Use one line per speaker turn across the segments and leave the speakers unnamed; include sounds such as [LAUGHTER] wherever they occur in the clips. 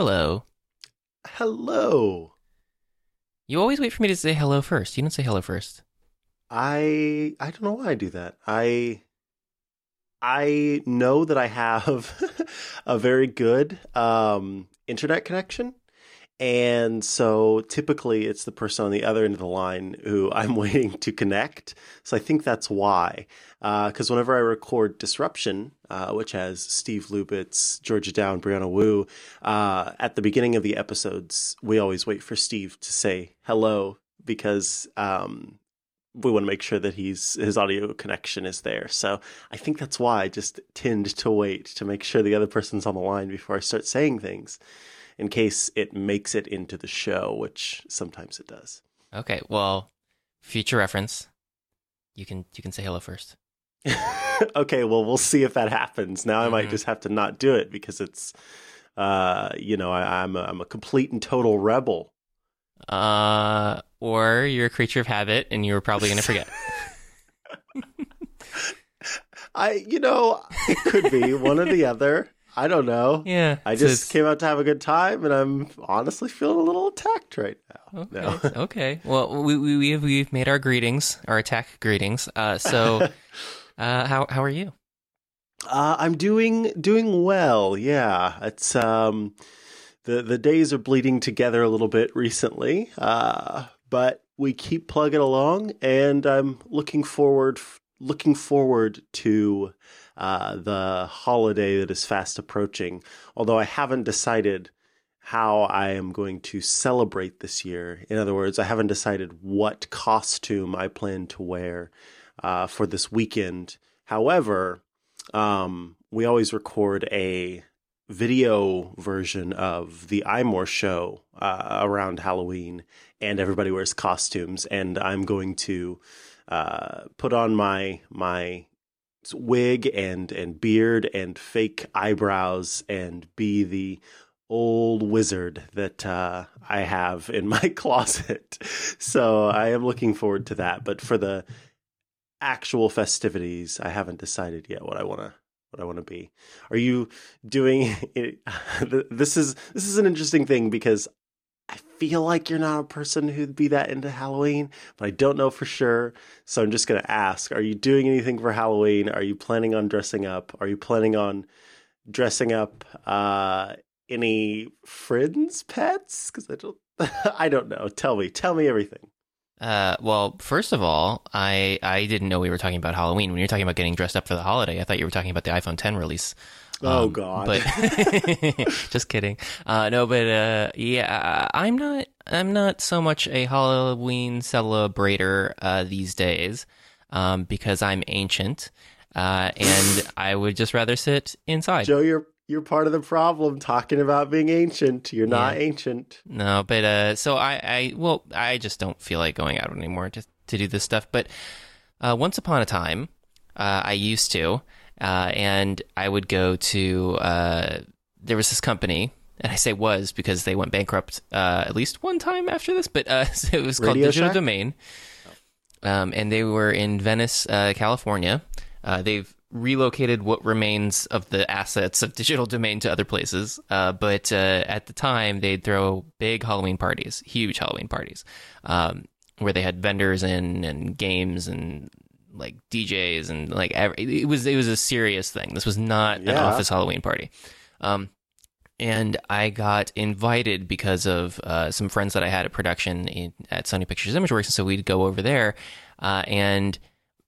Hello.
Hello.
You always wait for me to say hello first. You don't say hello first.
I I don't know why I do that. I I know that I have [LAUGHS] a very good um, internet connection, and so typically it's the person on the other end of the line who [LAUGHS] I'm waiting to connect. So I think that's why. Because uh, whenever I record Disruption, uh, which has Steve Lubitz, Georgia Dow, Brianna Wu, uh, at the beginning of the episodes, we always wait for Steve to say hello because um, we want to make sure that he's his audio connection is there. So I think that's why I just tend to wait to make sure the other person's on the line before I start saying things in case it makes it into the show, which sometimes it does.
Okay, well, future reference, you can you can say hello first. [LAUGHS]
okay, well, we'll see if that happens. Now I mm-hmm. might just have to not do it because it's, uh, you know, I, am a, I'm a complete and total rebel.
Uh, or you're a creature of habit and you're probably going to forget. [LAUGHS] [LAUGHS]
I, you know, it could be one or the other. I don't know.
Yeah.
I just so came out to have a good time, and I'm honestly feeling a little attacked right now.
Okay. No. [LAUGHS] okay. Well, we, we we've we've made our greetings, our attack greetings. Uh, so, [LAUGHS] uh, how how are you?
Uh, I'm doing doing well. Yeah, it's um, the the days are bleeding together a little bit recently. Uh, but we keep plugging along, and I'm looking forward looking forward to uh, the holiday that is fast approaching. Although I haven't decided how I am going to celebrate this year. In other words, I haven't decided what costume I plan to wear uh, for this weekend. However, um, we always record a video version of the iMore show uh, around Halloween, and everybody wears costumes. And I'm going to uh, put on my my wig and and beard and fake eyebrows and be the old wizard that uh, I have in my [LAUGHS] closet. So I am looking forward to that. But for the actual festivities, I haven't decided yet what I want to what I want to be. Are you doing [LAUGHS] it? [LAUGHS] This is this is an interesting thing because feel like you're not a person who'd be that into Halloween, but I don't know for sure. So I'm just going to ask Are you doing anything for Halloween? Are you planning on dressing up? Are you planning on dressing up uh, any friends' pets? Because I don't, [LAUGHS] I don't know. Tell me. Tell me everything.
Uh, well, first of all, I I didn't know we were talking about Halloween. When you're talking about getting dressed up for the holiday, I thought you were talking about the iPhone 10 release.
Oh um, God!
But [LAUGHS] [LAUGHS] just kidding. Uh, no, but uh, yeah, I'm not. I'm not so much a Halloween celebrator uh, these days um, because I'm ancient, uh, and [LAUGHS] I would just rather sit inside.
Joe, you're you're part of the problem talking about being ancient. You're not yeah. ancient.
No, but uh, so I, I, well, I just don't feel like going out anymore to to do this stuff. But uh, once upon a time, uh, I used to. Uh, and I would go to uh, there was this company, and I say was because they went bankrupt uh, at least one time after this, but uh, [LAUGHS] it was called Digital Shack? Domain, um, and they were in Venice, uh, California. Uh, they've relocated what remains of the assets of [LAUGHS] Digital Domain to other places, but at the time they'd throw big Halloween parties, huge Halloween parties. Um, where they had vendors in and games and like DJs and like every, it was it was a serious thing. This was not yeah. an office Halloween party. Um, and I got invited because of uh, some friends that I had at production in, at Sony Pictures Imageworks, and so we'd go over there. Uh, and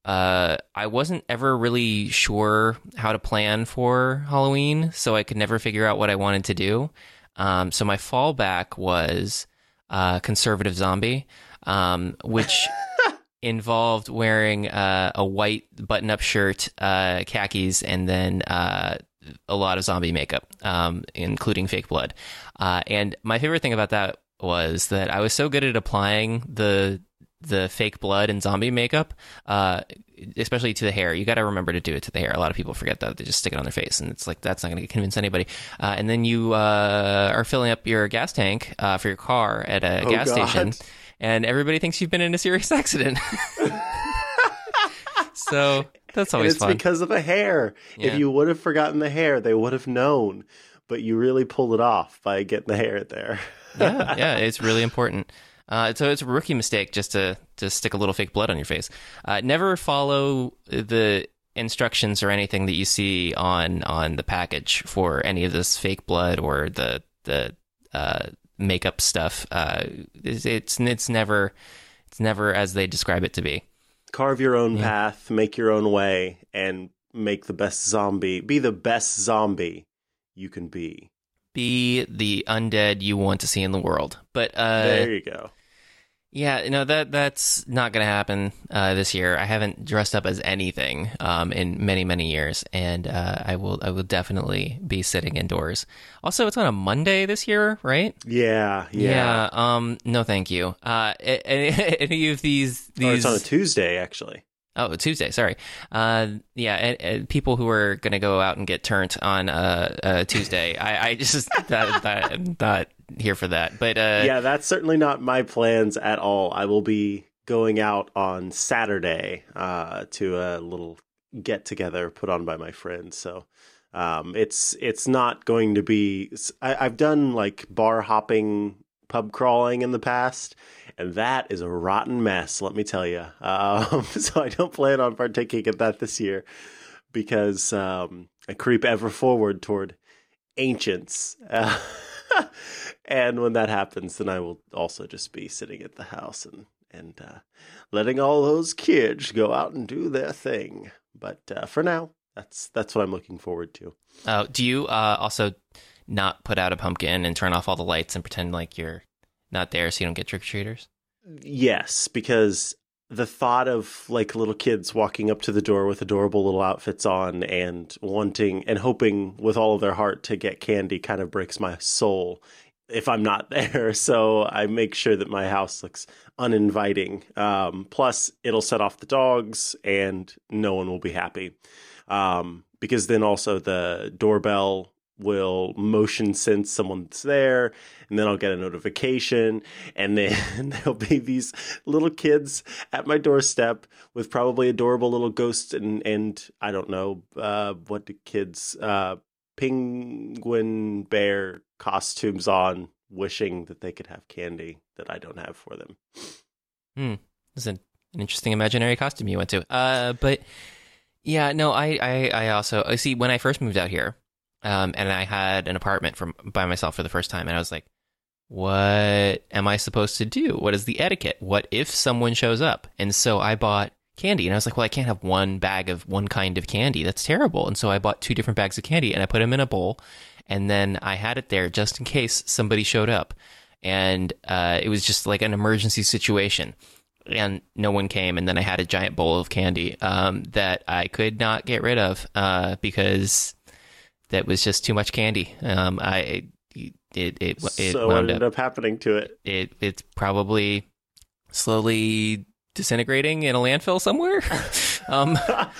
uh, I wasn't ever really sure how to plan for Halloween, so I could never figure out what I wanted to do. Um, so my fallback was uh, conservative zombie, um, which [LAUGHS] involved wearing uh, a white button-up shirt, uh, khakis, and then uh, a lot of zombie makeup, um, including fake blood. Uh, and my favorite thing about that was that I was so good at applying the the fake blood and zombie makeup, uh, especially to the hair. You got to remember to do it to the hair. A lot of people forget that they just stick it on their face, and it's like that's not going to convince anybody. Uh, and then you are filling up your gas tank for your car at a oh, gas God. station and everybody thinks you've been in a serious [LAUGHS] accident. so that's always
and it's
fun.
because of the hair. Yeah. If you would have forgotten the hair, they would have known. but you really pulled it off by getting the hair there.
yeah, [LAUGHS] yeah, it's really important. Uh, so it's a rookie mistake just to to stick a little fake blood on your face. Uh, never follow the instructions or anything that you see on on the package for any of this fake blood or the the uh, makeup stuff. Uh, it's, it's it's never it's never as they describe it to be.
Carve your own yeah. path, make your own way, and make the best zombie. Be the best zombie you can be.
Be the undead you want to see in the world. But uh,
there you go.
Yeah, no, that that's not going to happen uh, this year. I haven't dressed up as anything um, in many many years, and uh, I will I will definitely be sitting indoors. Also, it's on a Monday this year, right?
Yeah, yeah.
yeah um, no, thank you. Uh, any, [LAUGHS] any of these these? Oh,
it's on a Tuesday, actually.
Oh, Tuesday. Sorry. Uh, yeah, and, and people who are going to go out and get turned on uh, uh, Tuesday. I, I just that, that, not here for that. But uh,
yeah, that's certainly not my plans at all. I will be going out on Saturday uh, to a little get together put on by my friends. So um, it's it's not going to be. I, I've done like bar hopping, pub crawling in the past and that is a rotten mess, let me tell you. [LAUGHS] Um, so I don't plan on partaking in that this year because um, I creep ever forward toward ancients. Uh, [LAUGHS] [LAUGHS] and when that happens, then I will also just be sitting at the house and and uh, letting all those kids go out and do their thing. But uh, for now, that's that's what I'm looking forward to.
Uh, do you uh, also not put out a pumpkin and turn off all the lights and pretend like you're not there so you don't get trick or treaters?
Yes, because the thought of like little kids walking up to the door with adorable little outfits on and wanting and hoping with all of their heart to get candy kind of breaks my soul if I'm not [LAUGHS] there. So I make sure that my house looks uninviting. Um, plus, it'll set off the dogs and no one will be happy. Um, because then also the doorbell will motion sense someone's there and then I'll get a notification and then [LAUGHS] there'll be these little kids at my doorstep with probably adorable little ghosts and and I don't know uh, what the kids uh, penguin bear costumes on wishing that they could have candy that I don't have for them.
Hmm. This is an, interesting imaginary costume you went to. Uh but yeah, no, I, I, I also I see when I first moved out here, um, and I had an apartment from by myself for the first time, and I was like, "What am I supposed to do? What is the etiquette? What if someone shows up?" And so I bought candy, and I was like, "Well, I can't have one bag of one kind of candy. That's terrible." And so I bought two different bags of candy, and I put them in a bowl, and then I had it there just in case somebody showed up, and uh, it was just like an emergency situation. And no one came, and then I had a giant bowl of candy um, that I could not get rid of uh, because that was just too much candy. Um, I it it it,
so what ended up, up happening to it.
It it's probably slowly disintegrating in a landfill somewhere. [LAUGHS]
um, that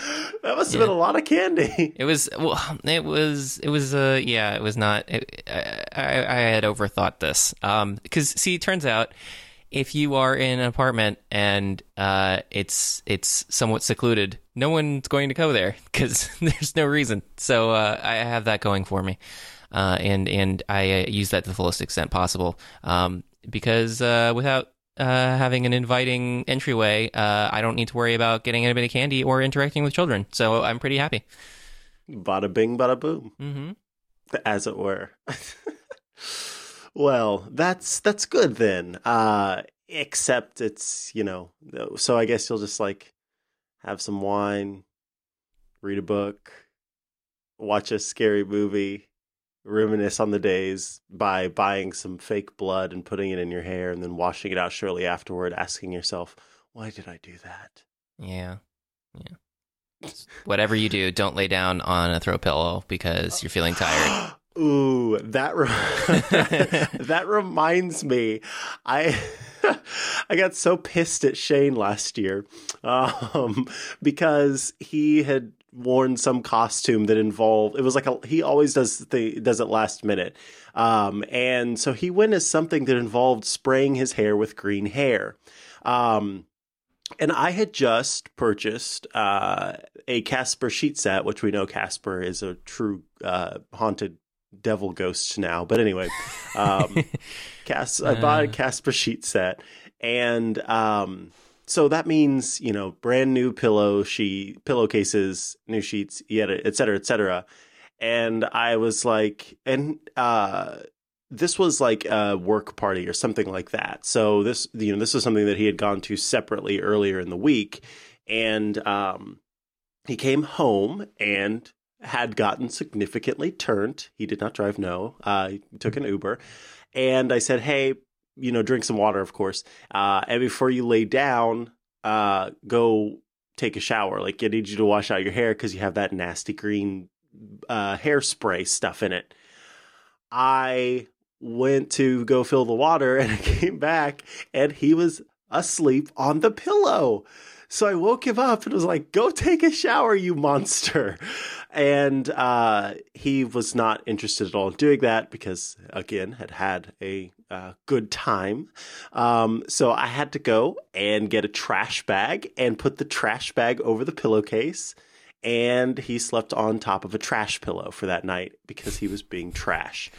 must have yeah. been a lot of candy.
It was well, it was it was uh yeah, it was not. It, I, I, I had overthought this. Um, because see, it turns out if you are in an apartment and uh, it's it's somewhat secluded, no one's going to go there because [LAUGHS] there's no reason. So uh, I have that going for me, uh, and and I uh, use that to the fullest extent possible. Um, because uh, without uh, having an inviting entryway, I don't need to worry about getting anybody candy or interacting with children. So I'm pretty happy.
Bada bing, bada boom,
mm-hmm.
as it were. Well, that's that's good then. Uh, except it's you know, so I guess you'll just like have some wine, read a book, watch a scary movie, reminisce on the days by buying some fake blood and putting it in your hair, and then washing it out shortly afterward, asking yourself, "Why did I do that?"
Yeah, yeah. Whatever you do, don't lay down on a throw pillow because you're feeling tired. [GASPS] [GASPS] [GASPS]
Ooh, that re- [LAUGHS] that reminds me. I [LAUGHS] I got so pissed at Shane last year um, because he had worn some costume that involved it was like a, he always does the does it last minute um, and so he went as something that involved spraying his hair with green hair um, and I had just purchased uh, a Casper sheet set, which we know Casper is a true uh, haunted devil ghost now. But anyway, um, [LAUGHS] Cas- I bought a Casper sheet set, and um, so that means you know brand new pillow sheet, pillowcases, new sheets, yet et cetera, et cetera. And I was like, and uh, this was like a work party or something like that. So this, you know, this was something that he had gone to separately earlier in the week, and um, he came home and had gotten significantly turned. He did not drive. No, uh, took an Uber, and I said, "Hey, you know, drink some water, of course, uh, and before you lay down, uh, go." Take a shower. Like, I need you to wash out your hair because you have that nasty green uh, hairspray stuff in it. I went to go fill the water [LAUGHS] and I came back and he was asleep on the pillow. So I woke him up and was like, go take a shower, you monster. And uh, he was not interested at all in doing that because, again, had had a uh, good time. Um, so I had to go and get a trash bag and put the trash bag over the pillowcase and he slept on top of a trash pillow for that night because he was being trash.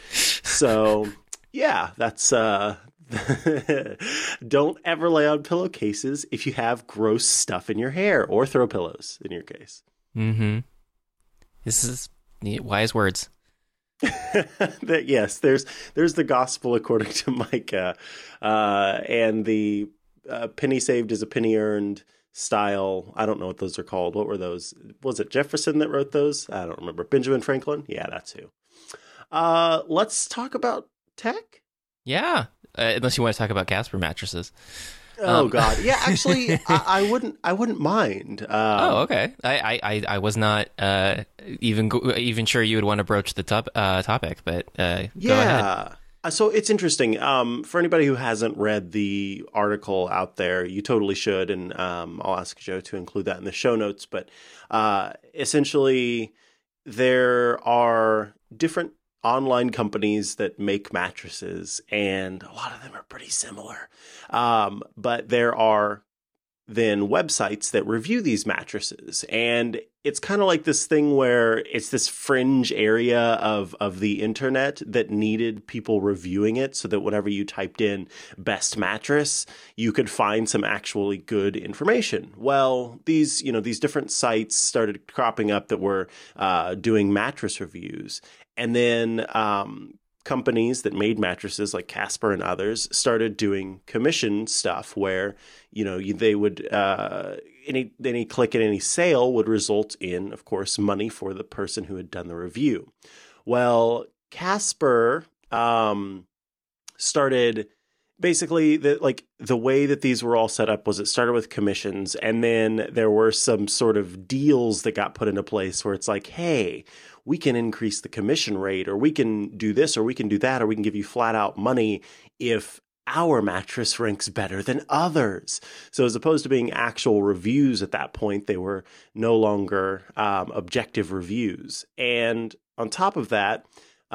So, yeah, that's uh [LAUGHS] don't ever lay on pillowcases if you have gross stuff in your hair or throw pillows in your case.
Mm-hmm. This is wise words. [LAUGHS]
that yes, there's there's the gospel according to Micah, uh, and the uh, penny saved is a penny earned style. I don't know what those are called. What were those? Was it Jefferson that wrote those? I don't remember. Benjamin Franklin? Yeah, that's who. Uh, let's talk about tech.
Yeah, uh, unless you want to talk about Casper mattresses.
Oh um, God, yeah. [LAUGHS] Actually, I, I, wouldn't. I wouldn't mind. Um,
oh, okay. I, I, I was not uh, even even sure you would want to broach the top, uh, topic, but uh,
yeah. Uh, so it's interesting. Um, for anybody who hasn't read the article out there, you totally should, and um, I'll ask Joe to include that in the show notes. But uh, essentially, there are different online companies that make mattresses, and a lot of them are pretty similar. Um, but there are then websites that review these mattresses. And it's kind of like this thing where it's this fringe area of, of the internet that needed people reviewing it so that whenever you typed in best mattress, you could find some actually good information. Well, these, you know, these different sites started cropping up that were uh, doing mattress reviews. And then um, companies that made mattresses like Casper and others started doing commission stuff where you know they would uh, any any click at any sale would result in of course money for the person who had done the review. Well, Casper um, started basically the like the way that these were all set up was it started with commissions and then there were some sort of deals that got put into place where it's like hey we can increase the commission rate or we can do this or we can do that or we can give you flat out money if our mattress ranks better than others. So, as opposed to being actual reviews at that point, they were no longer um, objective reviews. And on top of that,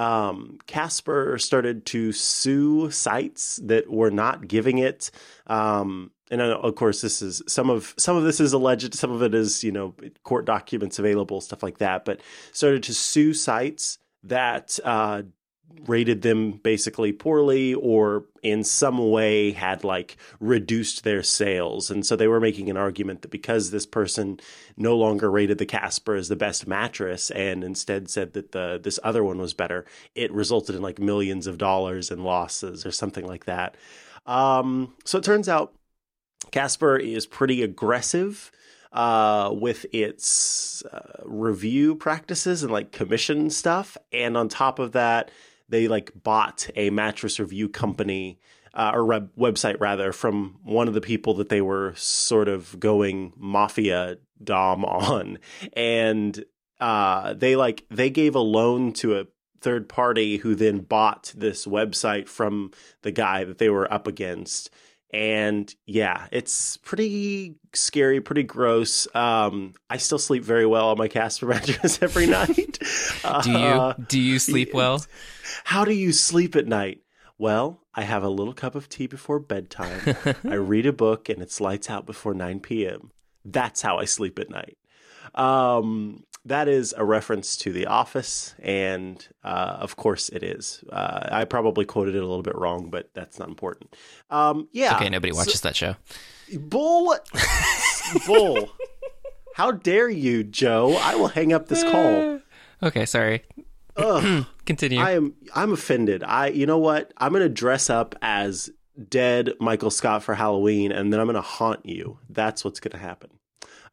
um, Casper started to sue sites that were not giving it. Um, and of course, this is some of some of this is alleged, some of it is you know court documents available, stuff like that. But started to sue sites that uh, rated them basically poorly or in some way had like reduced their sales. And so they were making an argument that because this person no longer rated the Casper as the best mattress and instead said that the this other one was better, it resulted in like millions of dollars in losses or something like that. Um, so it turns out Casper is pretty aggressive uh, with its uh, review practices and like commission stuff. And on top of that, they like bought a mattress review company uh, or web- website rather from one of the people that they were sort of going mafia dom on, and uh, they like they gave a loan to a third party who then bought this website from the guy that they were up against. And yeah, it's pretty scary, pretty gross. Um, I still sleep very well on my Casper [LAUGHS] mattress every night. [LAUGHS]
do you uh, do you sleep well?
How do you sleep at night? Well, I have a little cup of tea before bedtime. I [LAUGHS] read a book and it's lights out before 9 p.m. That's how I sleep at night. Um, that is a reference to The Office, and uh, of course it is. Uh, I probably quoted it a little bit wrong, but that's not important. Um, yeah.
Okay, nobody watches so, that show.
Bull. Bull. How dare you, Joe? I will hang up this call. [SIGHS]
okay, sorry. [CLEARS THROAT] Continue.
I am I'm offended. I you know what? I'm gonna dress up as dead Michael Scott for Halloween and then I'm gonna haunt you. That's what's gonna happen.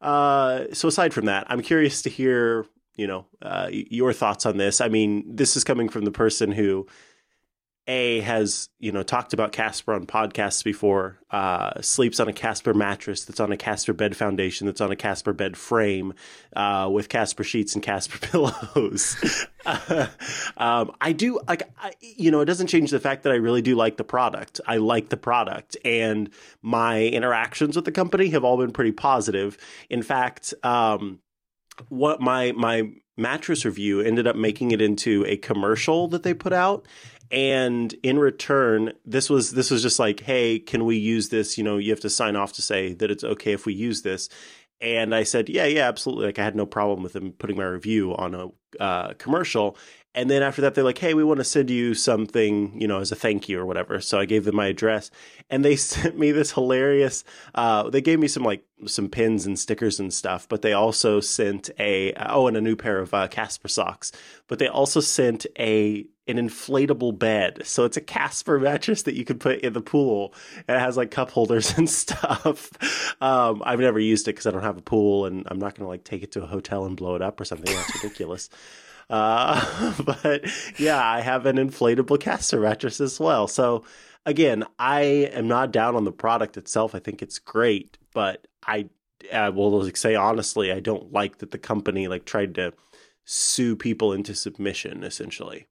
Uh, so aside from that, I'm curious to hear, you know, uh, your thoughts on this. I mean, this is coming from the person who a has you know talked about Casper on podcasts before. Uh, sleeps on a Casper mattress that's on a Casper bed foundation that's on a Casper bed frame uh, with Casper sheets and Casper [LAUGHS] pillows. [LAUGHS] um, I do like I, you know it doesn't change the fact that I really do like the product. I like the product, and my interactions with the company have all been pretty positive. In fact, um, what my my mattress review ended up making it into a commercial that they put out and in return this was this was just like hey can we use this? You know you have to sign off to say that it's okay if we use this. And i said yeah yeah absolutely. Like i had no problem with them putting my review on a uh, commercial and then after that they're like hey we want to send you something you know as a thank you or whatever so i gave them my address and they [LAUGHS] sent me this hilarious uh, they gave me some like some pins and stickers and stuff but they also sent a oh and a new pair of uh, casper socks but they also sent a an inflatable bed. So it's a Casper mattress that you can put in the pool. And it has like cup holders [LAUGHS] and stuff. Um, I've never used it because I don't have a pool and I'm not going to like take it to a hotel and blow it up or something. That's ridiculous. Uh, [LAUGHS] but yeah, I have an inflatable Casper mattress as well. So again, I am not down on the product itself. I think it's great, but I, I will like, say honestly, I don't like that the company like tried to sue people into submission essentially.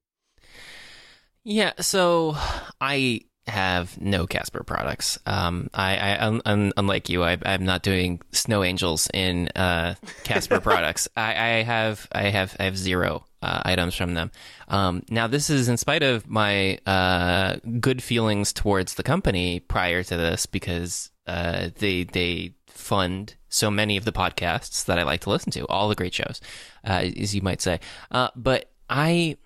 Yeah, so I have no Casper products. Um, I, I un, unlike you, I, am not doing snow angels in uh, Casper [LAUGHS] products. I, I, have I have I have zero uh, items from them. Um, now, this is in spite of my uh, good feelings towards the company prior to this, because uh, they they fund so many of the podcasts that I like to listen to, all the great shows, uh, as you might say. Uh, but I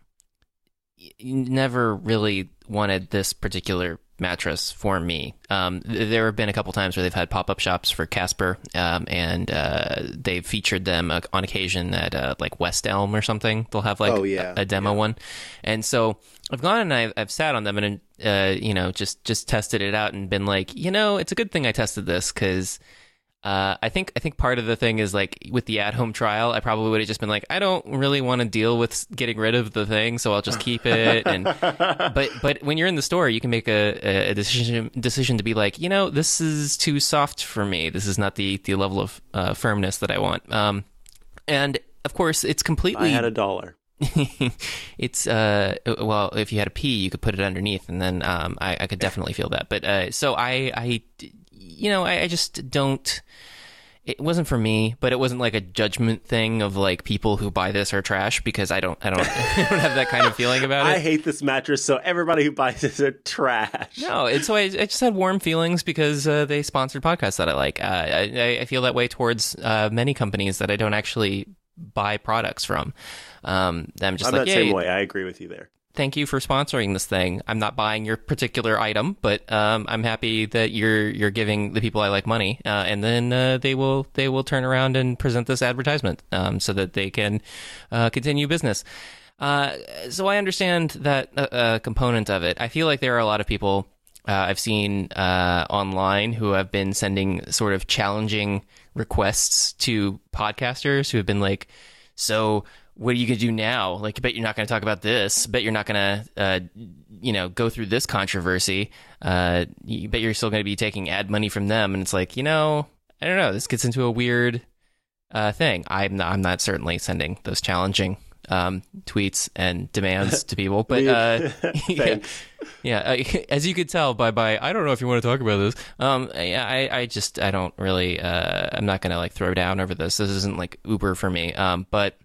never really wanted this particular mattress for me. Um, there have been a couple times where they've had pop up shops for Casper, um, and uh, they've featured them uh, on occasion at uh, like West Elm or something. They'll have like
oh, yeah.
a, a, demo
yeah.
one, and so I've gone and I've, I've sat on them and uh, you know just just tested it out and been like, you know, it's a good thing I tested this because uh, I think I think part of the thing is like with the at home trial, I probably would have just been like, I don't really want to deal with getting rid of the thing, so I'll just keep it. And [LAUGHS] but but when you're in the store, you can make a, a decision decision to be like, you know, this is too soft for me. This is not the the level of uh, firmness that I want. Um, and of course, it's completely. I
had a dollar. [LAUGHS]
it's uh well if you had a a P you could put it underneath and then um I, I could definitely feel that but uh so I I you know, I, I just don't it wasn't for me, but it wasn't like a judgment thing of like people who buy this are trash because I don't, I don't, [LAUGHS] I don't have that kind of feeling about [LAUGHS] it.
I hate this mattress, so everybody who buys this are trash.
No, and so I, I just had warm feelings because uh, they sponsored podcasts that I like. Uh, I, I, feel that way towards uh, many companies that I don't actually buy products from. Um, I'm just
I'm
like,
that
yeah,
same way. I agree with you there
thank you for sponsoring this thing. I'm not buying your particular item, but um, I'm happy that you're you're giving the people I like money, uh, and then uh, they will they will turn around and present this advertisement um, so that they can uh, continue business. Uh, so I understand that uh, uh, component of it. I feel like there are a lot of people I've seen online who have been sending sort of challenging requests to podcasters who have been like, so what are you going to do now? Like, I bet you're not going to talk about this. I bet you're not going to, uh, you know, go through this controversy. Uh, you bet you're still going to be taking ad money from them. And it's like, you know, I don't know. This gets into a weird uh, thing. I'm not, I'm not certainly sending those challenging um, tweets and demands to people, [LAUGHS] but uh, [LAUGHS] yeah, yeah uh, [LAUGHS] as you could tell by by I don't know if you want to talk about this. Um, yeah, I, I just I don't really. Uh, I'm not going to like throw down over this. This isn't like Uber for me. Um, but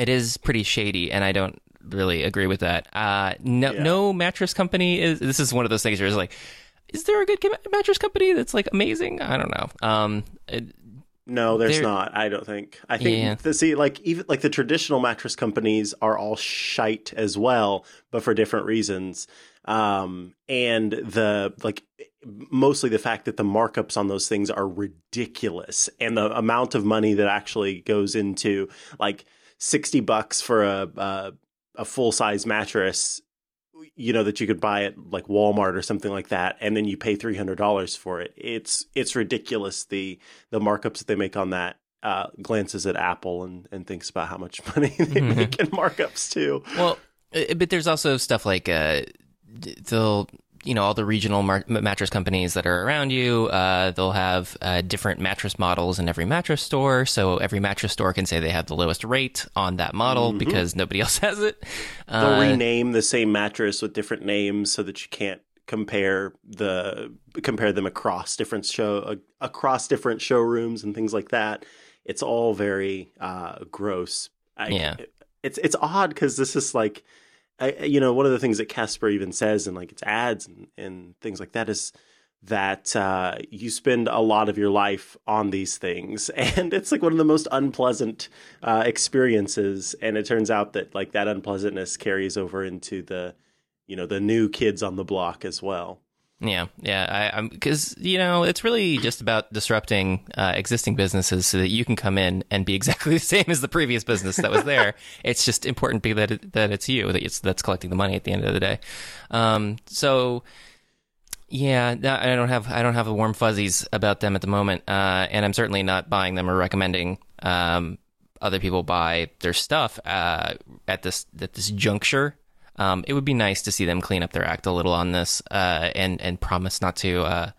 it is pretty shady, and I don't really agree with that. Uh, no, yeah. no mattress company is. This is one of those things where it's like, is there a good mattress company that's like amazing? I don't know. Um, it,
No, there's not. I don't think. I think
Yeah.
the, see, like even like the traditional mattress companies are all shite as well, but for different reasons. Um, and the like mostly the fact that the markups on those things are ridiculous, and the amount of money that actually goes into like sixty bucks for a a, a full size mattress. You know that you could buy at like Walmart or something like that, and then you pay three hundred dollars for it. It's it's ridiculous the the markups that they make on that. Uh, glances at Apple and, and thinks about how much [LAUGHS] money they
Mhm.
make in markups too.
Well, uh, but there's also stuff like uh, they'll you know all the regional mar- mattress companies that are around you. Uh, they'll have uh, different mattress models in every mattress store, so every mattress store can say they have the lowest rate on that model
Mhm.
because nobody [LAUGHS] else has it.
They'll
Uh,
rename the same mattress with different names so that you can't compare the compare them across different show uh, across different showrooms and things like that. It's all very uh, gross. I,
Yeah.
it's it's odd because this is like, I, you know, one of the things that Casper even says in like its ads and, and things like that is that uh, you spend a lot of your life on these things, [LAUGHS] and it's like one of the most unpleasant uh, experiences. And it turns out that like that unpleasantness carries over into the, you know, the new kids on the block as well.
Yeah, yeah, I, I'm because you know it's really just about disrupting uh, existing businesses so that you can come in and be [LAUGHS] exactly the same as the previous business that was there. [LAUGHS] it's just important be that it, that it's you that it's that's collecting the money at the end of the day. Um, so yeah, I don't have I don't have the warm fuzzies about them at the moment, uh, and I'm certainly not buying them or recommending um, other people buy their stuff uh, at this at this juncture. Um, it would be nice to see them clean up their act a little on this uh, and and promise not to uh,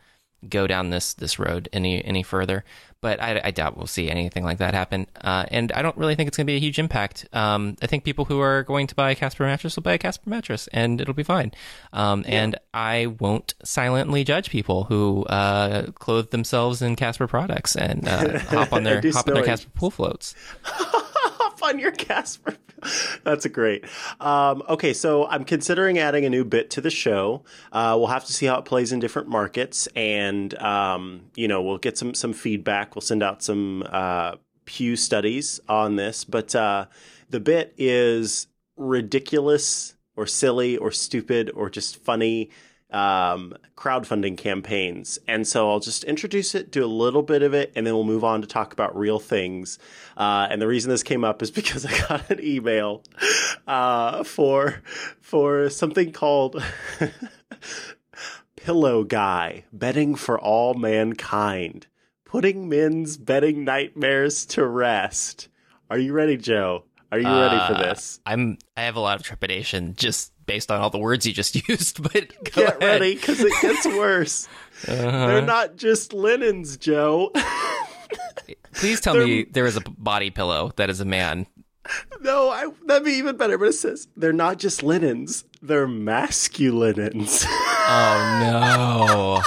go down this this road any any further. But I, I doubt we'll see anything like that happen. Uh, and I don't really think it's going to be a huge impact. Um, I think people who are going to buy a Casper mattress will buy a Casper mattress, and it'll be fine. Um, And I won't silently judge people who uh, clothe themselves in Casper products and uh, [LAUGHS] hop on their hop on their. Casper pool floats. [LAUGHS]
Hop on your Casper. [LAUGHS] That's great. Um, okay, so I'm considering adding a new bit to the show. Uh, we'll have to see how it plays in different markets, and um, you know, we'll get some some feedback. We'll send out some uh, Pew studies on this, but uh, the bit is ridiculous or silly or stupid or just funny um, crowdfunding campaigns. And so I'll just introduce it, do a little bit of it, and then we'll move on to talk about real things. Uh, and the reason this came up is [LAUGHS] because I got an email uh, for for something called [LAUGHS] Pillow Guy betting for all mankind, putting men's betting nightmares to rest. Are you ready, Joe? Are you ready for
Uh,
this?
I'm I have a lot of trepidation just based on all the words you just [LAUGHS] used. But
Get
ahead.
ready because it gets [LAUGHS] worse.
Uh-huh.
They're not just linens, Joe. [LAUGHS]
Please tell
they're-
me there is a body pillow that is a man.
no, I, that'd be even better. But it says they're not just linens; they're masculinens.
Oh no!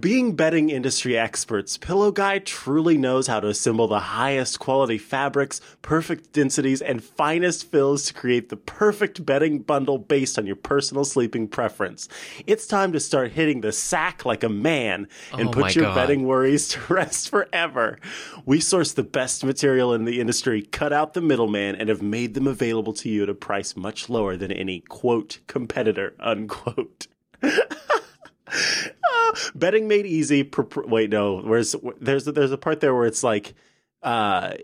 Being bedding industry experts, Pillow Guy truly knows how to assemble the highest quality fabrics, perfect densities, and finest fills to create the perfect bedding bundle based on your personal sleeping preference. It's time to start hitting the sack like a man and
Oh
put your
God.
bedding worries to rest forever. We source the best material in the industry, cut out the middleman, and have made them available to you at a price much lower than any quote competitor unquote. [LAUGHS] [LAUGHS] Betting made easy. Pr- wait, no. Where's there's there's a part there where it's like, uh,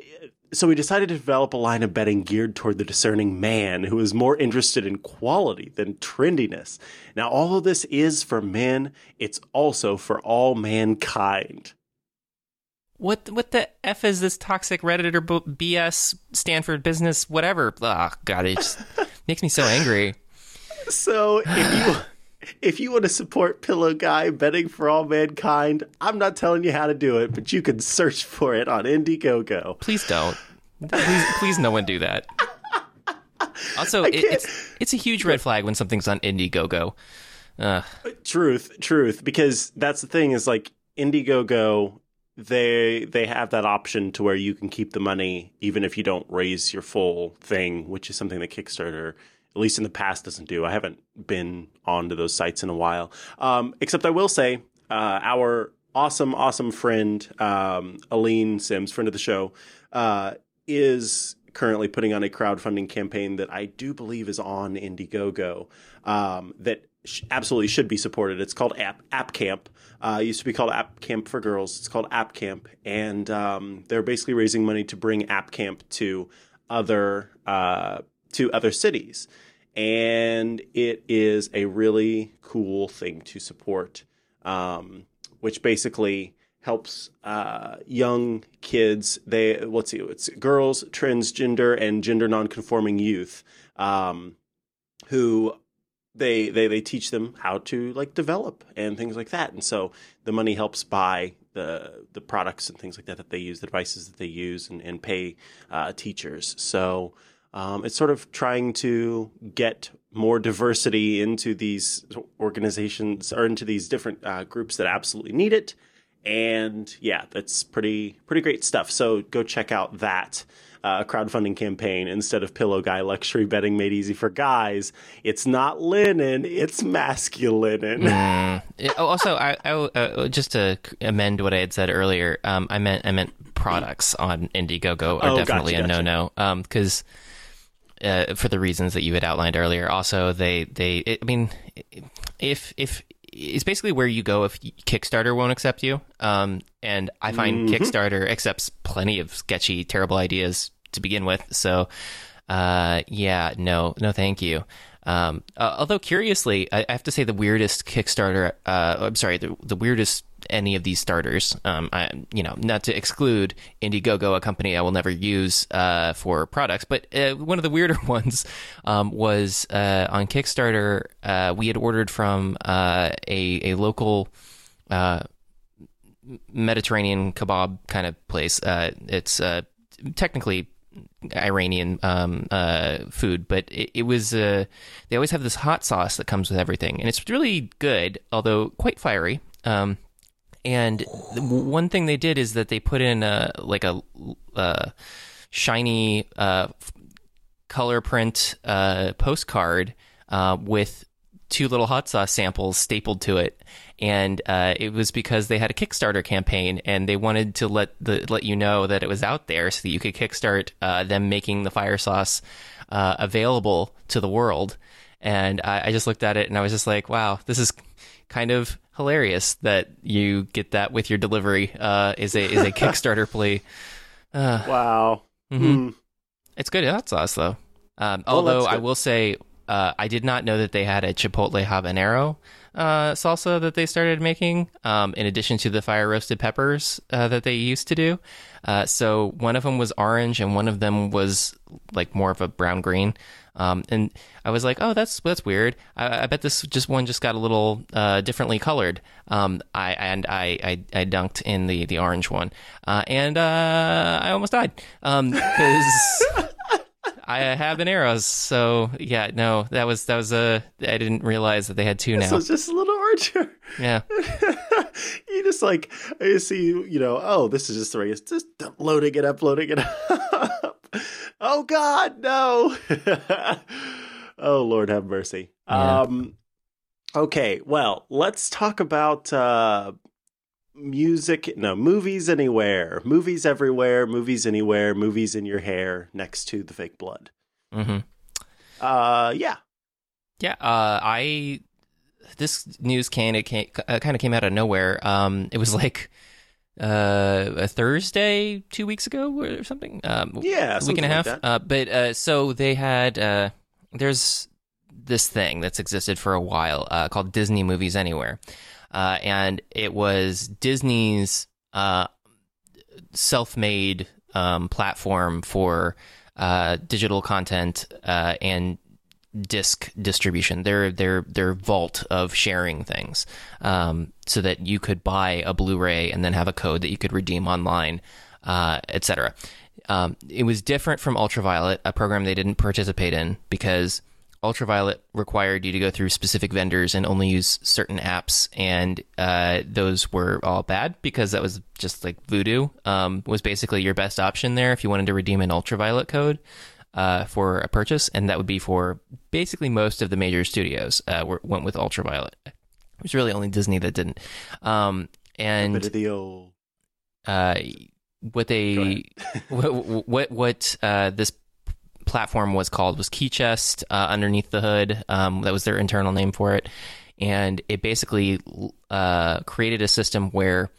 so we decided to develop a line of betting geared toward the discerning man who is more interested in quality than trendiness. Now, all of this is for men. It's also for all mankind.
What what the f is this toxic Reddit or BS Stanford business whatever? Oh god, it just [LAUGHS] makes me so angry.
So if you [SIGHS] [LAUGHS] if you want to support Pillow Guy betting for all mankind, I'm not telling you how to do it, but you can search for it on Indiegogo.
Please don't. Please, please, no one do that. Also, it, it's it's a huge red flag when something's on Indiegogo. Uh,
Truth, truth, because that's the thing is like Indiegogo they they have that option to where you can keep the money even if you don't raise your full thing, which is something that Kickstarter at least in the past doesn't do. I haven't been onto those sites in a while. Um, except I will say uh, our awesome, awesome friend, um, Aline Sims, friend of the show, uh, is currently putting on a crowdfunding campaign that I do believe is on Indiegogo um, that sh- absolutely should be supported. It's called App App Camp. Uh, it used to be called App Camp for Girls. It's called App Camp, and um, they're basically raising money to bring App Camp to other uh, to other cities, and it is a really cool thing to support. Um, which basically helps uh, young kids. They let's see, it's girls, transgender, and gender nonconforming youth um, who they they they teach them how to like develop and things like that. And so the money helps buy the the products and things like that that they use, the devices that they use, and, and pay uh, teachers. So. Um, it's sort of trying to get more diversity into these organizations or into these different uh, groups that absolutely need it. And yeah, that's pretty pretty great stuff. So go check out that uh, crowdfunding campaign instead of Pillow Guy luxury bedding made easy for guys. It's not linen; it's masculine.
Mm. also, I, I uh, just to amend what I had said earlier, um, I meant I meant products on Indiegogo are
Oh,
definitely
gotcha,
a
gotcha.
no no because. Uh, for the reasons that you had outlined earlier. Also, they they it, I mean, if if it's basically where you go if Kickstarter won't accept you. Um, and I find Kickstarter accepts plenty of sketchy, terrible ideas to begin with. So, uh, yeah, no, no, thank you. Um, uh, although curiously, I, I have to say the weirdest Kickstarter. Uh, I'm sorry, the the weirdest any of these starters. Um, I, you know, not to exclude Indiegogo, a company I will never use uh, for products, but uh, one of the weirder [LAUGHS] ones um, was uh, on Kickstarter. Uh, we had ordered from uh, a a local. Uh, Mediterranean kebab kind of place. It's technically Iranian um, uh, food, but it, it was. Uh, they always have this hot sauce that comes with everything, and it's really good, although quite fiery. Um, and one thing they did is that they put in a like a uh, shiny uh, color print uh, postcard uh, with two little hot sauce samples stapled to it, and uh, it was because they had a Kickstarter campaign and they wanted to let the let you know that it was out there so that you could kickstart uh, them making the fire sauce uh, available to the world. And I, I just looked at it and I was just like, wow, this is kind of hilarious that you get that with your delivery. Uh, is a is a [LAUGHS] Kickstarter plea.
Wow.
hmm It's good hot sauce though. Um, although I will say, uh, I did not know that they had a chipotle habanero uh, salsa that they started making, um, in addition to the fire roasted peppers uh, that they used to do. Uh, so one of them was orange, and one of them was like more of a brown green. Um, and I was like, "Oh, that's that's weird. I, I bet this just one just got a little uh, differently colored." Um, I and I, I I dunked in the the orange one, uh, and uh, I almost died because [LAUGHS] I have an habaneros. So yeah, no, that was that was a. I didn't realize that they had two now.
So it's just a little archer.
yeah, [LAUGHS]
you just like you see, you know, oh, this is just the right. Just loading it up, loading it [LAUGHS] up. oh God, no. [LAUGHS] oh Lord, have mercy.
Yeah.
Um, okay, well, let's talk about uh, music. No, movies anywhere, movies everywhere, movies anywhere, movies in your hair next to the fake blood.
hmm
Uh, yeah.
yeah. Uh, I this news can it came, uh, kind of came out of nowhere. Um, it was [LAUGHS] like uh, a Thursday two weeks ago or something. Um,
Yeah,
a week and a half.
that.
Uh, but uh, so they had uh, there's this thing that's existed for a while uh, called Disney Movies Anywhere, uh, and it was Disney's uh, self-made um, platform for uh, digital content uh, and disc distribution. Their their their vault of sharing things, um, so that you could buy a Blu-ray and then have a code that you could redeem online, uh, etc. Um, it was different from Ultraviolet, a program they didn't participate in because Ultraviolet required you to go through specific vendors and only use certain apps, and uh, those were all bad because that was just like Vudu um, was basically your best option there if you wanted to redeem an Ultraviolet code uh, for a purchase, and that would be for basically most of the major studios uh, were, went with Ultraviolet. It was really only Disney that didn't. Um, and
the old.
uh, what they [LAUGHS] what what, what uh, this platform was called was KeyChest uh, underneath the hood. Um, that was their internal name for it, and it basically uh, created a system where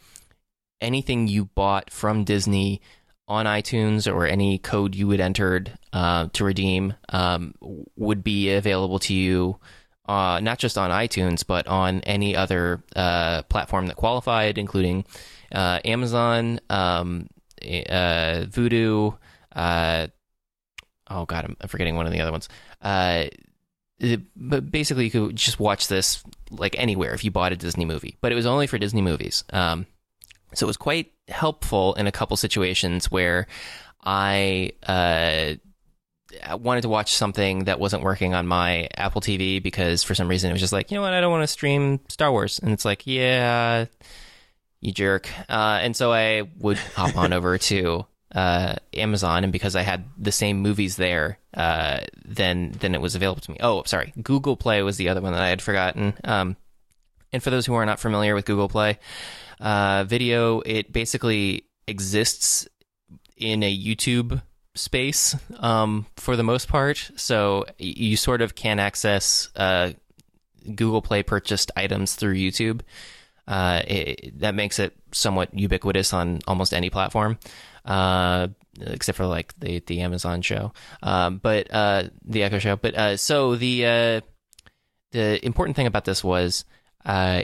anything you bought from Disney on iTunes or any code you had entered uh, to redeem um, would be available to you. Uh, not just on iTunes, but on any other uh, platform that qualified, including uh, Amazon, um, Vudu. Uh, oh God, I'm, forgetting one of the other ones. Uh, it- but basically, you could just watch this like anywhere if you bought a Disney movie. But it was only for Disney movies. Um, so it was quite helpful in a couple situations where I uh, wanted to watch something that wasn't working on my Apple TV because for some reason it was just like, you know what, I don't want to stream Star Wars. And it's like, yeah, you jerk. Uh, and so I would hop on over to uh, Amazon, and because I had the same movies there, uh, then then it was available to me. Oh, sorry, Google Play was the other one that I had forgotten. Um, and for those who are not familiar with Google Play, uh, video it basically exists in a YouTube space um, for the most part. So you sort of can access uh, Google Play purchased items through YouTube. Uh, it, that makes it somewhat ubiquitous on almost any platform, uh, except for like the the Amazon show, um, but uh, the Echo show. But uh, so the uh, the important thing about this was uh,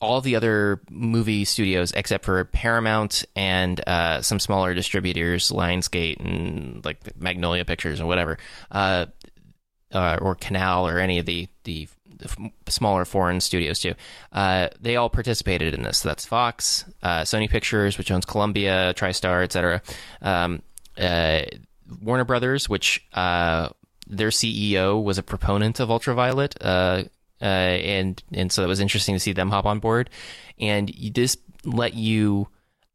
all the other movie studios except for Paramount and uh, some smaller distributors, Lionsgate and like Magnolia Pictures and whatever, uh, uh, or Canal or any of the the smaller foreign studios too. Uh, they all participated in this. So that's Fox, uh, Sony Pictures, which owns Columbia, TriStar, etc. Um, uh, Warner Brothers, which uh, their CEO was a proponent of Ultraviolet, uh, uh, and and so it was interesting to see them hop on board. And this let you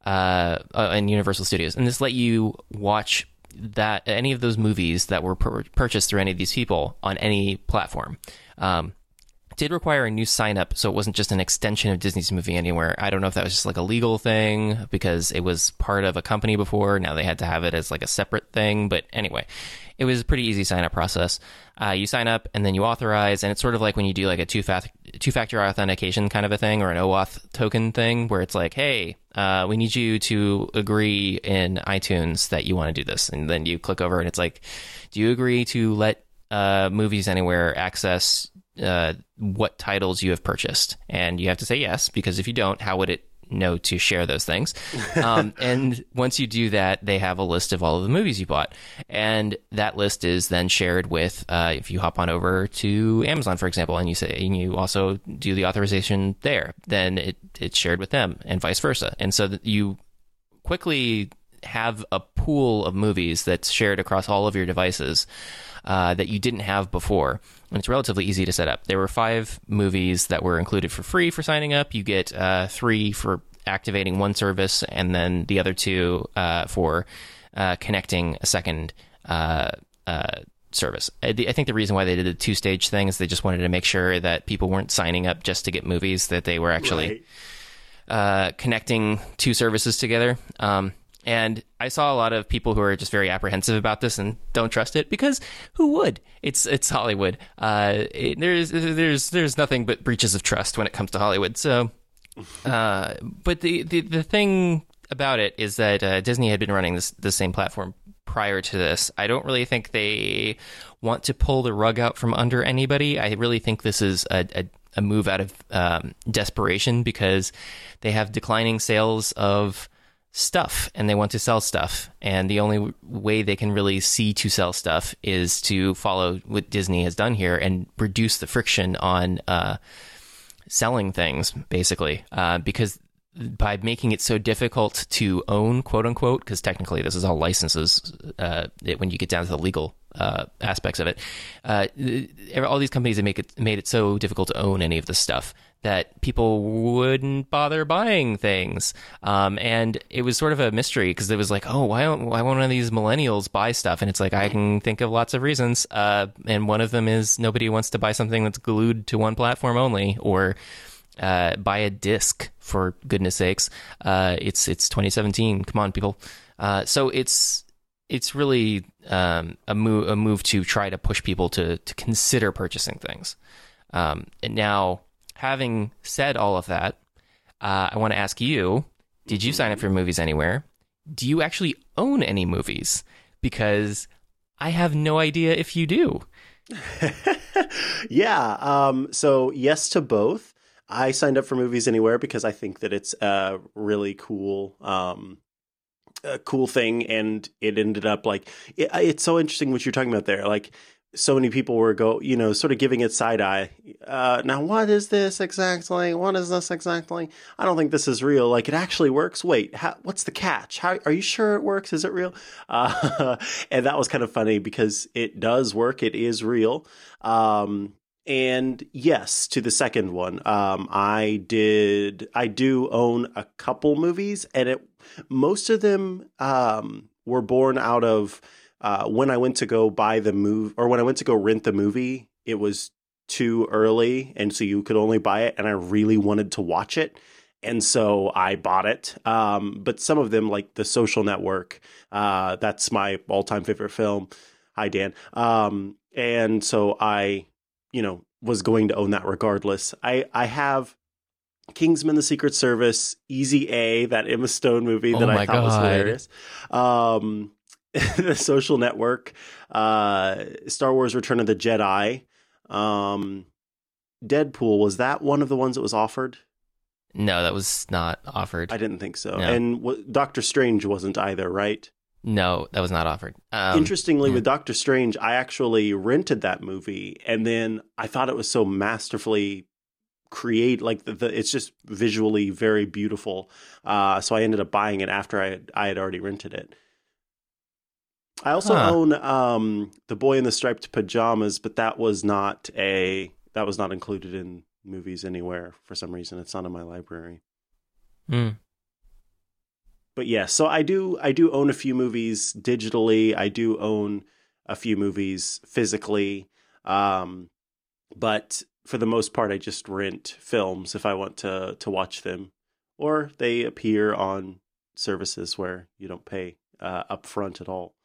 and Universal Studios, and this let you watch that any of those movies that were pur- purchased through any of these people on any platform. Um, did require a new sign up, so it wasn't just an extension of Disney's movie anywhere. I don't know if that was just like a legal thing because it was part of a company before. Now they had to have it as like a separate thing. But anyway, it was a pretty easy sign up process. Uh, you sign up and then you authorize, and it's sort of like when you do like a two two factor authentication kind of a thing or an OAuth token thing, where it's like, hey, uh, we need you to agree in iTunes that you want to do this, and then you click over and it's like, do you agree to let uh, movies anywhere access uh, what titles you have purchased, and you have to say yes because if you don't, how would it know to share those things? [LAUGHS] um, and once you do that, they have a list of all of the movies you bought, and that list is then shared with. Uh, if you hop on over to Amazon, for example, and you say and you also do the authorization there, then it it's shared with them, and vice versa, and so that you quickly have a pool of movies that's shared across all of your devices uh, that you didn't have before. And it's relatively easy to set up. There were five movies that were included for free for signing up. You get uh, three for activating one service, and then the other two uh, for uh, connecting a second uh, uh, service. I I think the reason why they did the two stage thing is they just wanted to make sure that people weren't signing up just to get movies, that they were actually
Right.
uh, connecting two services together. Um, and I saw a lot of people who are just very apprehensive about this and don't trust it because who would? It's it's Hollywood. Uh, it, there's there's there's nothing but breaches of trust when it comes to Hollywood. So, [LAUGHS] uh, but the, the the thing about it is that uh, Disney had been running this the same platform prior to this. I don't really think they want to pull the rug out from under anybody. I really think this is a, a, a move out of um, desperation because they have declining sales of stuff and they want to sell stuff. And the only way they can really see to sell stuff is to follow what Disney has done here and reduce the friction on uh, selling things, basically, uh, because by making it so difficult to own, quote unquote, because technically this is all licenses uh, it, when you get down to the legal uh, aspects of it. Uh, all these companies have make it made it so difficult to own any of this stuff that people wouldn't bother buying things. Um, and it was sort of a mystery because it was like, oh, why don't why won't one of these millennials buy stuff? And it's like I can think of lots of reasons. Uh, and one of them is nobody wants to buy something that's glued to one platform only, or uh, buy a disc for goodness sakes. Uh, it's it's 2017. Come on, people. Uh, so it's it's really um, a move a move to try to push people to to consider purchasing things. Um, and now, having said all of that, uh, I want to ask you: Did you sign up for Movies Anywhere? Do you actually own any movies? Because I have no idea if you do. [LAUGHS]
yeah. Um, so yes to both. I signed up for Movies Anywhere because I think that it's a really cool, um, a cool thing, and it ended up like it, it's so interesting what you're talking about there. Like so many people were go, you know, sort of giving it side eye. Uh, now, what is this exactly? What is this exactly? I don't think this is real. Like, it actually works. Wait, how, what's the catch? How are you sure it works? Is it real? Uh, [LAUGHS] and that was kind of funny because it does work. It is real. Um, and yes, to the second one, um, I did. I do own a couple movies, and it most of them um, were born out of uh, when I went to go buy the movie or when I went to go rent the movie, it was too early, and so you could only buy it. And I really wanted to watch it, and so I bought it. Um, but some of them, like The Social Network, uh, that's my all-time favorite film. Hi, Dan. Um, and so I, you know, was going to own that regardless. I I have Kingsman: The Secret Service, Easy A, that Emma Stone movie that
Oh
I thought was hilarious. Um, [LAUGHS] the Social Network, uh, Star Wars: Return of the Jedi, um, Deadpool. Was that one of the ones that was offered?
No, that was not offered.
I didn't think so.
No.
And w- Doctor Strange wasn't either, right?
no, that was not offered. Um,
Interestingly,
yeah.
with Doctor Strange, I actually rented that movie, and then I thought it was so masterfully create like the, the it's just visually very beautiful. Uh, so I ended up buying it after I had, I had already rented it. I also
Huh.
own um, the Boy in the Striped Pajamas, but that was not a that was not included in movies anywhere for some reason. It's not in my library
mm.
but yes, so I do I do own a few movies digitally. I do own a few movies physically. Um, but for the most part, I just rent films if I want to to watch them, or they appear on services where you don't pay uh, upfront at all.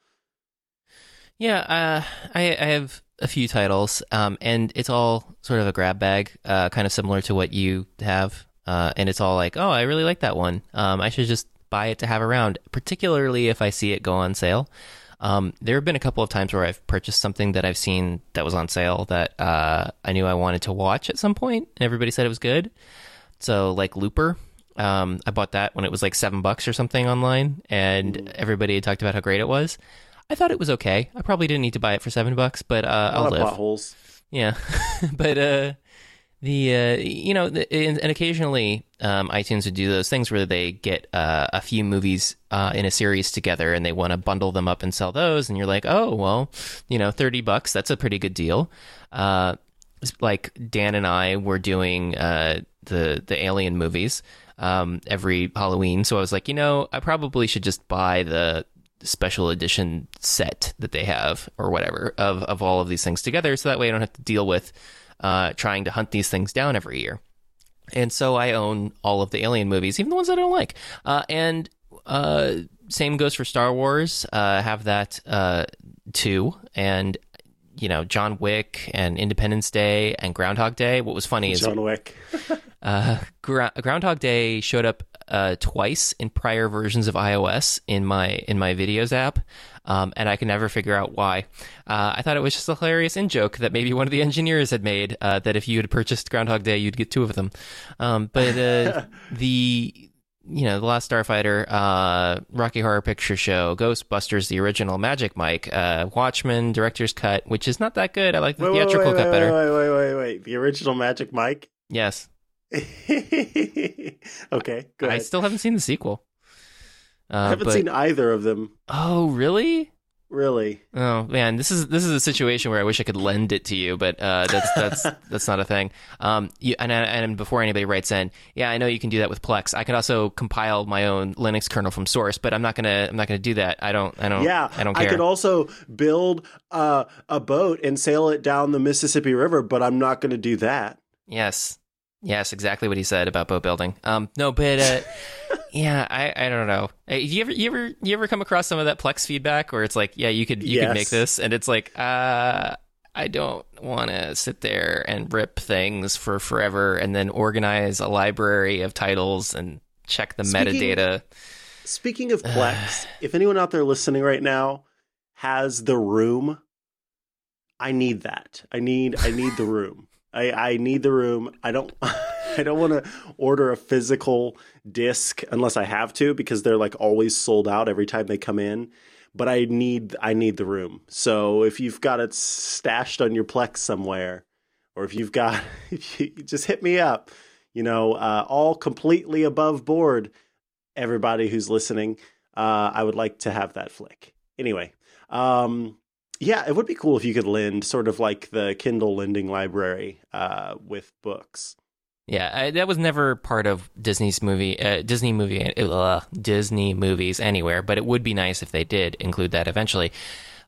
Yeah, uh, I, I have a few titles, um, and it's all sort of a grab bag, uh, kind of similar to what you have. Uh, and it's all like, oh, I really like that one. Um, I should just buy it to have around, particularly if I see it go on sale. Um, there have been a couple of times where I've purchased something that I've seen that was on sale that uh, I knew I wanted to watch at some point, and everybody said it was good. So, like Looper, um, I bought that when it was like seven bucks or something online, and everybody had talked about how great it was. I thought it was okay. I probably didn't need to buy it for seven bucks, but uh, I'll live.
potholes.
Yeah, [LAUGHS] but uh, the uh, you know, the, and, and occasionally um, iTunes would do those things where they get uh, a few movies uh, in a series together, and they want to bundle them up and sell those, and you're like, oh well, you know, thirty bucks, that's a pretty good deal. Uh, like Dan and I were doing uh, the the Alien movies um, every Halloween, so I was like, you know, I probably should just buy the special edition set that they have or whatever of of all of these things together, so that way I don't have to deal with uh, trying to hunt these things down every year. And so I own all of the Alien movies, even the ones I don't like. Uh, and uh, same goes for Star Wars. Uh, I have that uh, too, and you know John Wick and Independence Day and Groundhog Day. What was funny is
John Wick. [LAUGHS]
uh, Gra- Groundhog Day showed up uh, twice in prior versions of iOS in my in my videos app, um, and I can never figure out why. Uh, I thought it was just a hilarious in joke that maybe one of the engineers had made uh, that if you had purchased Groundhog Day, you'd get two of them. Um, but uh, [LAUGHS] the you know, The Last Starfighter, uh, Rocky Horror Picture Show, Ghostbusters, the original Magic Mike, uh, Watchmen, Director's Cut, which is not that good. I like the
Wait,
theatrical
wait,
cut
wait,
better.
Wait, wait, wait, wait. The original Magic Mike.
Yes. [LAUGHS]
okay, go
I still haven't seen the sequel. Uh,
I haven't
but-
seen either of them.
Oh, really?
Really?
Oh man, this is this is a situation where I wish I could lend it to you, but uh, that's that's [LAUGHS] that's not a thing. Um, you, and and before anybody writes in, yeah, I know you can do that with Plex. I can also compile my own Linux kernel from source, but I'm not gonna I'm not gonna do that. I don't I don't
yeah,
I don't care.
I could also build uh, a boat and sail it down the Mississippi River, but I'm not going to do that.
yes, Yes, exactly what he said about boat building. Um, no, but uh, [LAUGHS] yeah, I, I don't know. Hey, you ever you ever you ever come across some of that Plex feedback where it's like, yeah, you could you
Yes.
could make this, and it's like, uh, I don't want to sit there and rip things for forever, and then organize a library of titles and check the
Speaking-
metadata.
Speaking of [SIGHS] Plex, if anyone out there listening right now has the room, I need that. I need I need the room. I, I need the room. I don't [LAUGHS] I don't want to order a physical disc unless I have to because they're like always sold out every time they come in. But I need I need the room. So if you've got it stashed on your Plex somewhere, or if you've got [LAUGHS] if you just hit me up, you know, uh, all completely above board everybody who's listening. Uh, I would like to have that flick. Anyway, um, yeah, it would be cool if you could lend sort of like the Kindle lending library uh, with books.
Yeah, I, that was never part of Disney's movie, uh, Disney movie, uh, Disney movies anywhere. But it would be nice if they did include that eventually.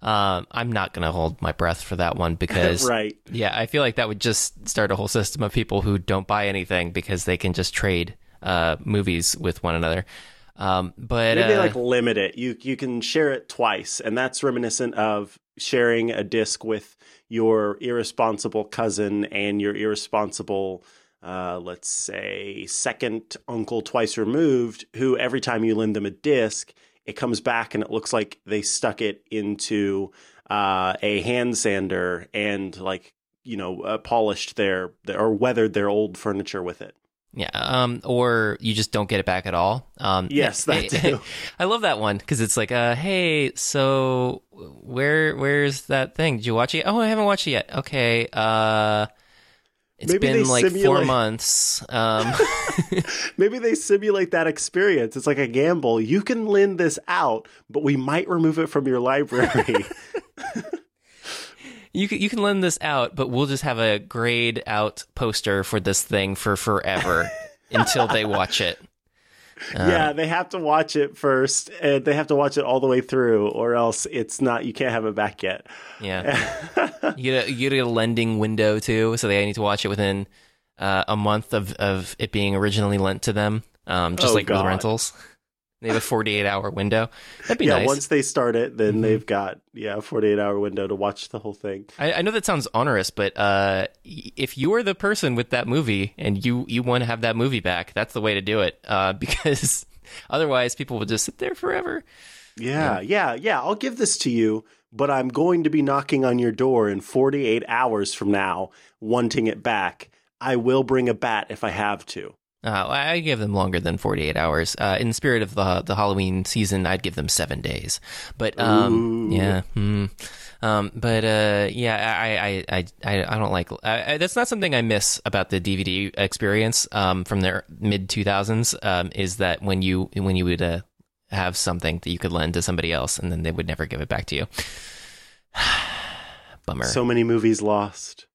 Um, I'm not going to hold my breath for that one [LAUGHS] because,
right.
yeah, I feel like that would just start a whole system of people who don't buy anything because they can just trade uh, movies with one another. Um, but
Maybe
uh,
like limit it. You you can share it twice, and that's reminiscent of sharing a disc with your irresponsible cousin and your irresponsible, uh, let's say, second uncle twice removed, who every time you lend them a disc, it comes back and it looks like they stuck it into uh, a hand sander and like you know uh, polished their, their or weathered their old furniture with it.
Yeah, um, or you just don't get it back at all. Um, [LAUGHS]
Yes, that [LAUGHS] too.
I love that one because it's like, uh, hey, so where where's that thing? Did you watch it? Oh, I haven't watched it yet. Okay, uh, it's
Maybe
been like four months. Um, [LAUGHS]
Maybe they simulate that experience. It's like a gamble. You can lend this out, but we might remove it from your library.
You can you can lend this out, but we'll just have a grayed out poster for this thing for forever [LAUGHS] until they watch it. Um,
yeah, they have to watch it first, and they have to watch it all the way through, or else it's not. You can't have it back yet.
Yeah. [LAUGHS] you get a you get a lending window too, so they need to watch it within uh, a month of, of it being originally lent to them. Um, just
Oh,
like
God.
with rentals, they have a forty eight hour window. That'd be nice.
yeah,
nice.
once they start it, then
Mhm.
they've got yeah, a forty-eight hour window to watch the whole thing.
I, I know that sounds onerous, but uh, if you are the person with that movie and you you want to have that movie back, that's the way to do it. Uh, [LAUGHS] because otherwise, people will just sit there forever.
Yeah, yeah, yeah. I'll give this to you, but I'm going to be knocking on your door in 48 hours from now, wanting it back. I will bring a bat if I have to.
Uh, I give them longer than 48 hours. Uh, in the spirit of the the Halloween season, I'd give them seven days. But um, yeah, hmm. um, but uh, yeah, I I I I, I don't like. I, I, that's not something I miss about the DVD experience um, from the mid 2000s. Um, is that when you when you would uh, have something that you could lend to somebody else, and then they would never give it back to you. [SIGHS] Bummer
So many movies lost.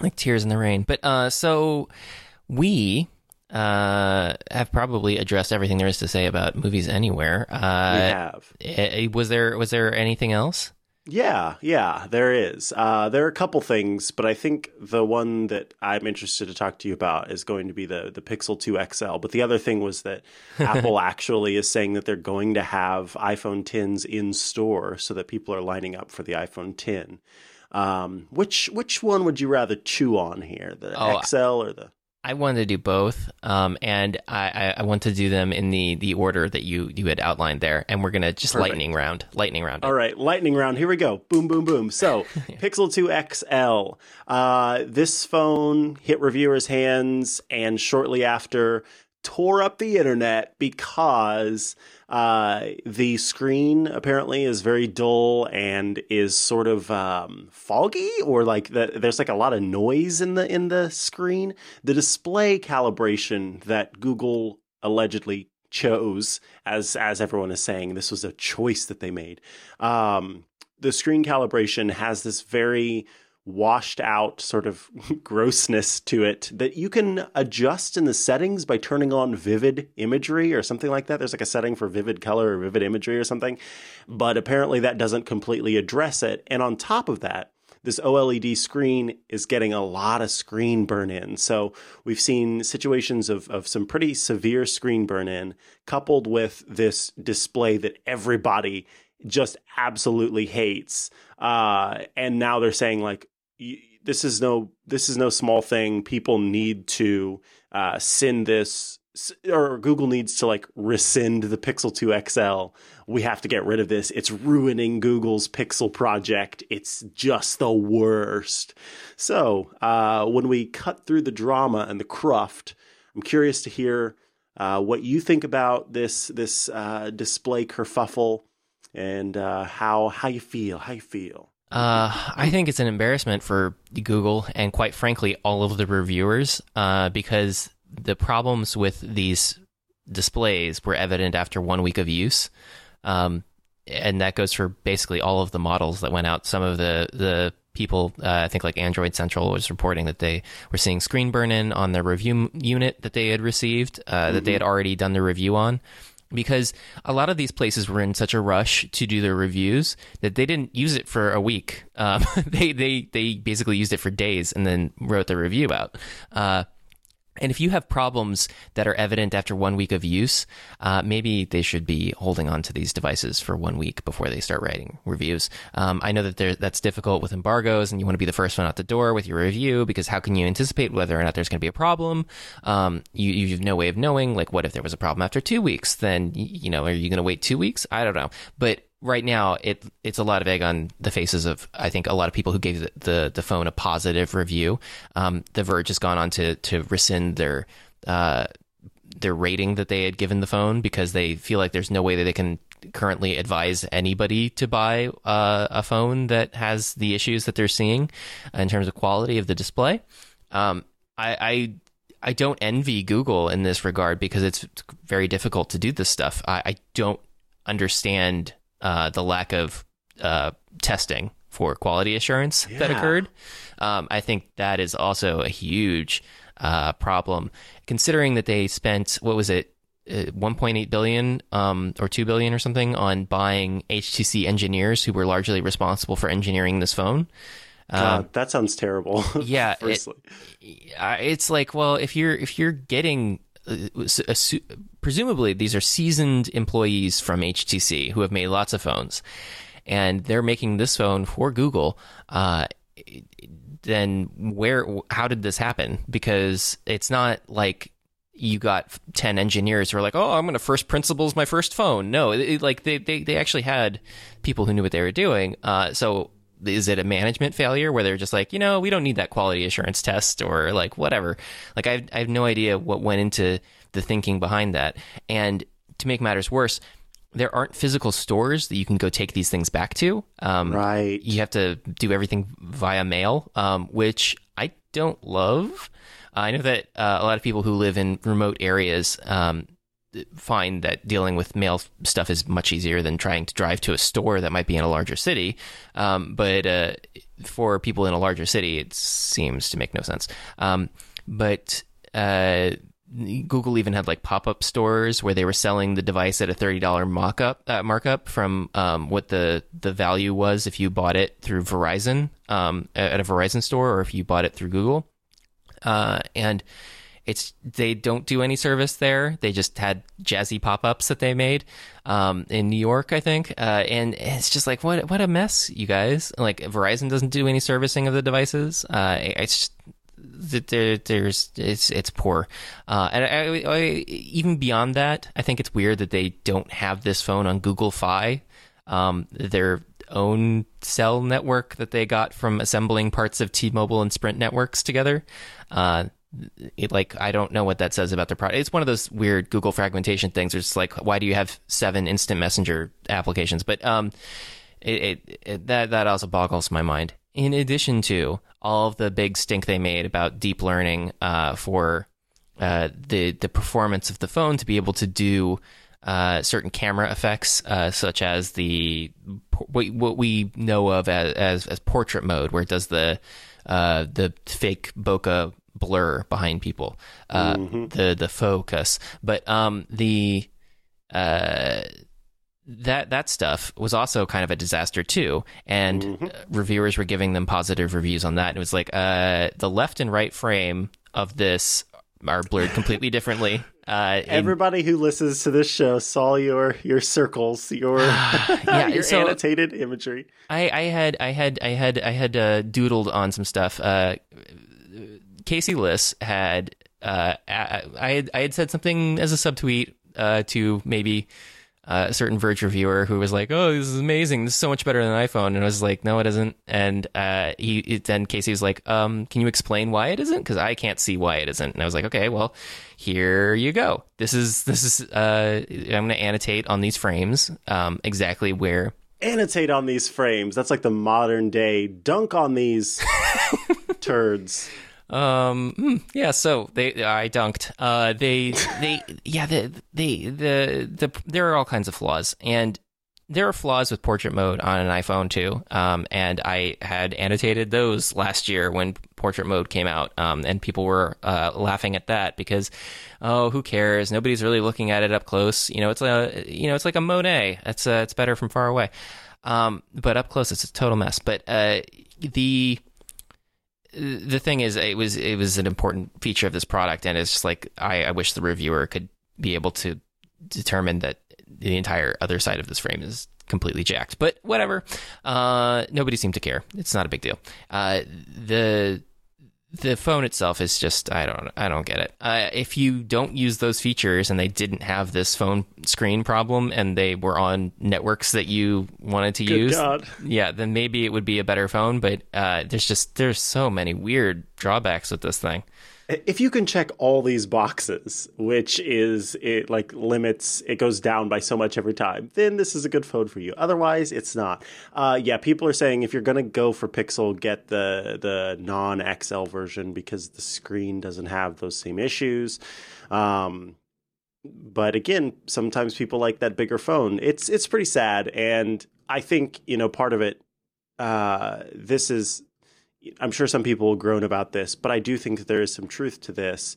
like tears in the rain. But uh, so we uh have probably addressed everything there is to say about movies anywhere.
we
Uh,
have.
eh, was there was there anything else?
Yeah, yeah, there is. Uh, there are a couple things, but I think the one that I'm interested to talk to you about is going to be the the Pixel 2 XL. But the other thing was that [LAUGHS] Apple actually is saying that they're going to have iPhone 10s in store, so that people are lining up for the iPhone 10. Um, which which one would you rather chew on here, the
Oh,
XL or the?
I wanted to do both, um, and I, I, I want to do them in the, the order that you, you had outlined there, and we're gonna just
Perfect.
lightning round, lightning round.
All right, lightning round. Here we go. Boom, boom, boom. So, [LAUGHS] Pixel 2 XL. Uh, this phone hit reviewers' hands and shortly after tore up the internet because uh, the screen apparently is very dull and is sort of um, foggy, or like the, there's like a lot of noise in the in the screen. The display calibration that Google allegedly chose, as as everyone is saying, this was a choice that they made. Um, the screen calibration has this very washed out sort of [LAUGHS] grossness to it that you can adjust in the settings by turning on vivid imagery or something like that. There's like a setting for vivid color or vivid imagery or something, but apparently that doesn't completely address it. And on top of that, this OLED screen is getting a lot of screen burn in. So we've seen situations of, of some pretty severe screen burn in, coupled with this display that everybody just absolutely hates. Uh, and now they're saying like, this is no this is no small thing. People need to uh, send this or Google needs to like rescind the Pixel 2 XL. We have to get rid of this. It's ruining Google's Pixel project. It's just the worst. So, uh, when we cut through the drama and the cruft, I'm curious to hear uh, what you think about this this uh, display kerfuffle and uh, how how you feel. How you feel.
Uh, I think it's an embarrassment for Google and, quite frankly, all of the reviewers uh, because the problems with these displays were evident after one week of use. Um, and that goes for basically all of the models that went out. Some of the the people, uh, I think like Android Central was reporting that they were seeing screen burn in on their review unit that they had received, uh, mm-hmm. that they had mm-hmm. already done the review on. Because a lot of these places were in such a rush to do their reviews that they didn't use it for a week. Um, [LAUGHS] they they they basically used it for days and then wrote the review out. Uh, and if you have problems that are evident after one week of use, uh, maybe they should be holding on to these devices for one week before they start writing reviews. Um, I know that that's difficult with embargoes, and you want to be the first one out the door with your review because how can you anticipate whether or not there's going to be a problem? Um, you, you have no way of knowing. Like, what if there was a problem after two weeks? Then you know, are you going to wait two weeks? I don't know, but right now it it's a lot of egg on the faces of I think a lot of people who gave the the, the phone a positive review. Um, the Verge has gone on to to rescind their uh, their rating that they had given the phone because they feel like there's no way that they can currently advise anybody to buy uh, a phone that has the issues that they're seeing in terms of quality of the display. Um, I, I I don't envy Google in this regard because it's very difficult to do this stuff. I, I don't understand uh, the lack of uh, testing for quality assurance yeah. that occurred. Um, I think that is also a huge uh, problem, considering that they spent what was it, uh, 1.8 billion um, or 2 billion or something on buying HTC engineers who were largely responsible for engineering this phone.
God, um, that sounds terrible. [LAUGHS]
yeah, it, it's like, well, if you're if you're getting presumably these are seasoned employees from HTC who have made lots of phones, and they're making this phone for Google. Uh, then where? How did this happen? Because it's not like you got 10 engineers who are like, oh, I'm going to first principles my first phone. No, it, like they, they, they actually had people who knew what they were doing. Uh, so is it a management failure where they're just like, you know, we don't need that quality assurance test or like whatever. Like I have, I have no idea what went into the thinking behind that. And to make matters worse, there aren't physical stores that you can go take these things back to.
Um, right.
You have to do everything via mail, um, which I don't love. I know that uh, a lot of people who live in remote areas um, find that dealing with mail stuff is much easier than trying to drive to a store that might be in a larger city. Um, but uh, for people in a larger city, it seems to make no sense. Um, but uh, Google even had like pop up stores where they were selling the device at a thirty dollar markup uh, markup from um, what the the value was if you bought it through Verizon um, at a Verizon store or if you bought it through Google. Uh, and it's they don't do any service there. They just had jazzy pop ups that they made um, in New York, I think, uh, and it's just like what what a mess, you guys. Like Verizon doesn't do any servicing of the devices. Uh, it's there, there's it's it's poor, uh, and I, I, even beyond that, I think it's weird that they don't have this phone on Google Fi, um, their own cell network that they got from assembling parts of T-Mobile and Sprint networks together. Uh, it, like I don't know what that says about their product. It's one of those weird Google fragmentation things. It's like why do you have seven instant messenger applications? But um, it, it, it, that that also boggles my mind. In addition to all of the big stink they made about deep learning uh, for uh, the the performance of the phone to be able to do uh, certain camera effects, uh, such as the what we know of as, as, as portrait mode, where it does the uh, the fake bokeh blur behind people, uh, mm-hmm. the the focus. But um, the uh, that that stuff was also kind of a disaster too, and
Mm-hmm.
uh, reviewers were giving them positive reviews on that. And it was like uh, the left and right frame of this are blurred completely differently. [LAUGHS] Uh, in-
Everybody who listens to this show saw your your circles, your [SIGHS]
Yeah, [LAUGHS]
your
so-
annotated imagery.
I, I had I had I had I had uh, doodled on some stuff. Uh, Casey Liss had uh, I had I had said something as a subtweet uh, to maybe uh, a certain Verge reviewer who was like, "Oh, this is amazing! This is so much better than an iPhone," and I was like, "No, it isn't." And uh, he it, then Casey was like, um, "Can you explain why it isn't? Because I can't see why it isn't." And I was like, "Okay, well, here you go. This is this is uh, I'm going to annotate on these frames um, exactly where."
Annotate on these frames. That's like the modern day dunk on these [LAUGHS] turds.
Um. hmm, Yeah. So they, I dunked. Uh. They. They. Yeah. The. They. The. The. There are all kinds of flaws, and there are flaws with portrait mode on an iPhone too. Um. And I had annotated those last year when portrait mode came out. Um. And people were uh laughing at that because, oh, who cares? Nobody's really looking at it up close. You know, it's a. You know, it's like a Monet. It's. Uh, it's better from far away. Um. But up close, it's a total mess. But uh. The the thing is it was it was an important feature of this product and it's just like I, I wish the reviewer could be able to determine that the entire other side of this frame is completely jacked. But whatever. Uh nobody seemed to care. It's not a big deal. Uh the the phone itself is just I don't I don't get it. Uh, if you don't use those features and they didn't have this phone screen problem and they were on networks that you wanted to
Good
use,
God.
yeah, then maybe it would be a better phone. But uh, there's just there's so many weird drawbacks with this thing.
If you can check all these boxes, which is it like limits, it goes down by so much every time, then this is a good phone for you. Otherwise, it's not. Uh, yeah, people are saying if you're gonna go for Pixel, get the the non XL version because the screen doesn't have those same issues. Um, but again, sometimes people like that bigger phone. It's it's pretty sad, and I think you know part of it. Uh, this is I'm sure some people will groan about this, but I do think that there is some truth to this.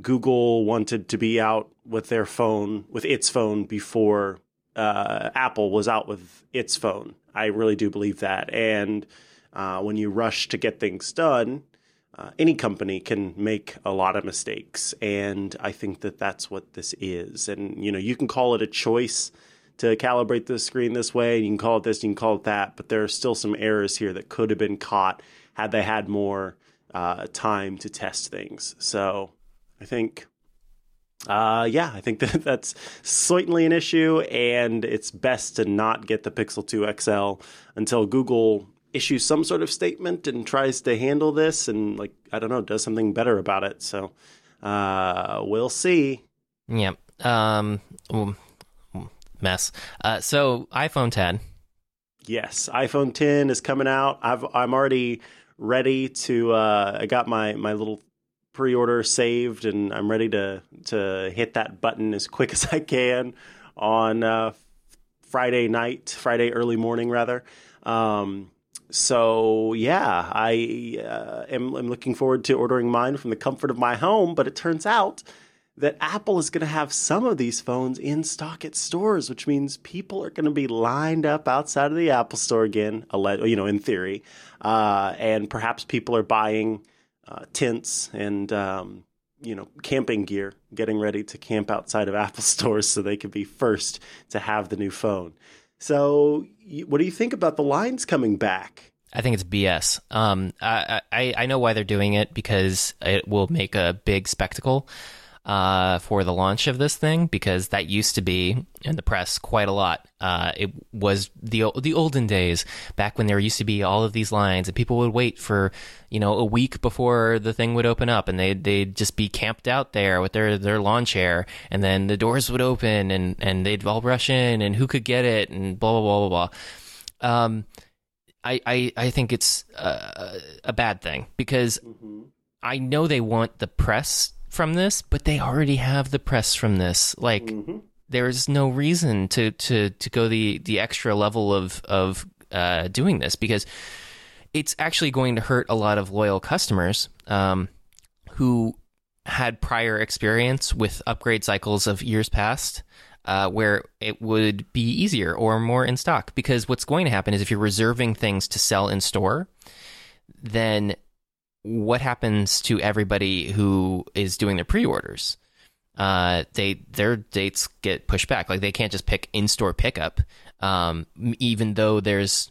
Google wanted to be out with their phone, with its phone, before uh, Apple was out with its phone. I really do believe that. And uh, when you rush to get things done, uh, any company can make a lot of mistakes. And I think that that's what this is. And, you know, you can call it a choice to calibrate the screen this way. You can call it this, you can call it that, but there are still some errors here that could have been caught had they had more uh, time to test things. So I think, uh, yeah, I think [LAUGHS] that that's certainly an issue, and it's best to not get the Pixel 2 XL until Google issues some sort of statement and tries to handle this and, like, I don't know, does something better about it. So uh, we'll see.
Yeah. Um. Mess. Uh. So iPhone 10.
Yes, iPhone 10 is coming out. I've I'm already ready to. Uh, I got my my little pre-order saved, and I'm ready to to hit that button as quick [LAUGHS] as I can on uh, Friday night, Friday early morning rather. Um, so yeah, I uh, am am looking forward to ordering mine from the comfort of my home. But it turns out that Apple is going to have some of these phones in stock at stores, which means people are going to be lined up outside of the Apple Store again. You know, in theory, uh, and perhaps people are buying uh, tents and um, you know camping gear, getting ready to camp outside of [LAUGHS] Apple stores so they could be first to have the new phone. So, what do you think about the lines coming back?
I think it's BS. Um, I, I I know why they're doing it because it will make a big spectacle uh, for the launch of this thing because that used to be in the press quite a lot. Uh, it was the the olden days back when there used to be all of these lines and people would wait for you know a week before the thing would open up and they they'd just be camped out there with their their lawn chair and then the doors would open and and they'd all rush in and who could get it and blah blah blah blah blah. Um, I, I, I think it's uh, a bad thing because I know they want the press from this, but they already have the press from this. Like, there's no reason to, to, to go the, the extra level of, of uh, doing this because it's actually going to hurt a lot of loyal customers um, who had prior experience with upgrade cycles of years past. uh, where it would be easier or more in stock. Because what's going to happen is if you're reserving things to sell in store, then what happens to everybody who is doing their pre-orders? Uh, they their dates get pushed back. Like they can't just pick in-store pickup, um, even though there's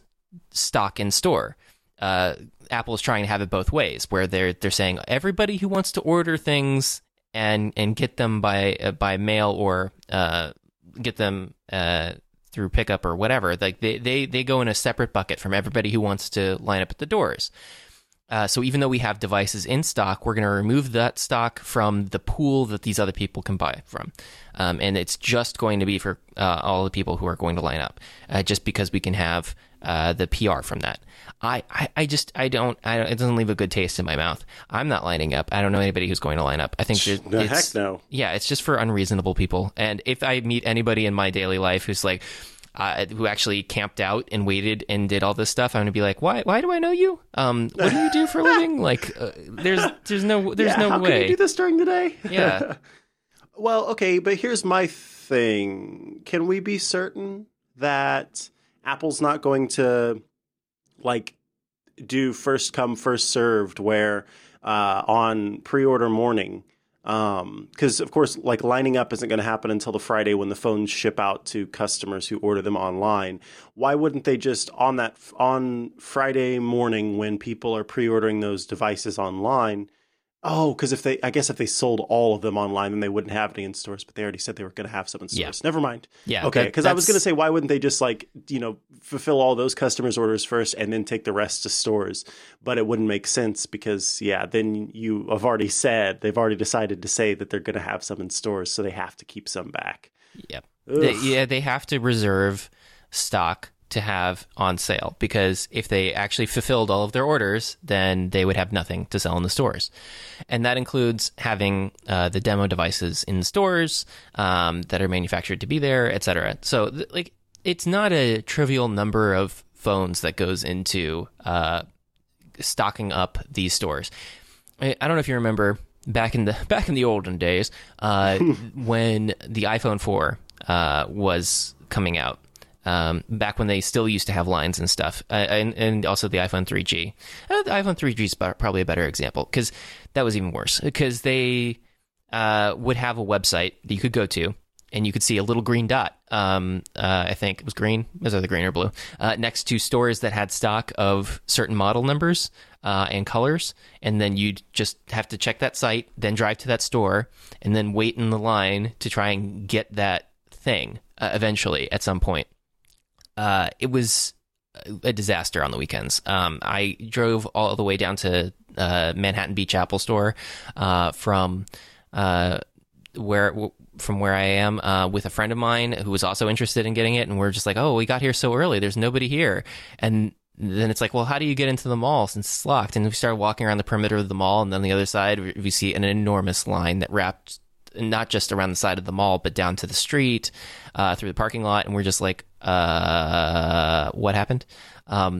stock in store. Uh, Apple is trying to have it both ways, where they're they're saying everybody who wants to order things and and get them by uh, by mail or uh, get them uh, through pickup or whatever, like they, they they go in a separate bucket from everybody who wants to line up at the doors. Uh, so even though we have devices in stock, we're going to remove that stock from the pool that these other people can buy from, um, and it's just going to be for uh, all the people who are going to line up, uh, just because we can have uh, the PR from that. I, I, I just I don't, I don't it doesn't leave a good taste in my mouth. I'm not lining up. I don't know anybody who's going to line up. I think that
The heck no.
yeah, it's just for unreasonable people. And if I meet anybody in my daily life who's like, uh, who actually camped out and waited and did all this stuff, I'm gonna be like, why? Why do I know you? Um, what do you do for a living? [LAUGHS] Like, uh, there's, there's no, there's
yeah,
no
how
way.
can you do this during the day? [LAUGHS]
Yeah. [LAUGHS]
well, okay, but here's my thing. Can we be certain that Apple's not going to like do first come first served where uh, on pre-order morning Um, because of course like lining up isn't going to happen until the friday when the phones ship out to customers who order them online. Why wouldn't they just on that on friday morning when people are pre-ordering those devices online oh because if they i guess if they sold all of them online then they wouldn't have any in stores but they already said they were going to have some in
Yeah.
stores never mind
Yeah.
okay because i was going to say why wouldn't they just like you know fulfill all those customers orders first and then take the rest to stores but it wouldn't make sense because yeah then you have already said they've already decided to say that they're going to have some in stores so they have to keep some back
Yep. They- yeah, they have to reserve stock to have on sale because if they actually fulfilled all of their orders, then they would have nothing to sell in the stores. And that includes having uh, the demo devices in stores um, that are manufactured to be there, et cetera. So, th- like, it's not a trivial number of phones that goes into uh, stocking up these stores. I, I don't know if you remember back in the [LAUGHS] back in the olden days uh, [LAUGHS] when the iPhone 4 uh, was coming out. Um, back when they still used to have lines and stuff, uh, and, and also the iPhone 3G. Uh, the iPhone 3G is probably a better example because that was even worse. Because they uh, would have a website that you could go to, and you could see a little green dot. Um, uh, I think it was green. Was either green or blue? Uh, next to stores that had stock of certain model numbers uh, and colors, and then you'd just have to check that site, then drive to that store, and then wait in the line to try and get that thing eventually at some point. Uh, it was a disaster on the weekends. Um, I drove all the way down to uh, Manhattan Beach Apple Store uh, from uh, where from where I am uh, with a friend of mine who was also interested in getting it, and we're just like, "Oh, we got here so early. There's nobody here." And then it's like, "Well, how do you get into the mall since it's locked?" And we started walking around the perimeter of the mall, and then the other side, we we see an enormous line that wrapped not just around the side of the mall, but down to the street, uh, through the parking lot, and we're just like, uh, what happened?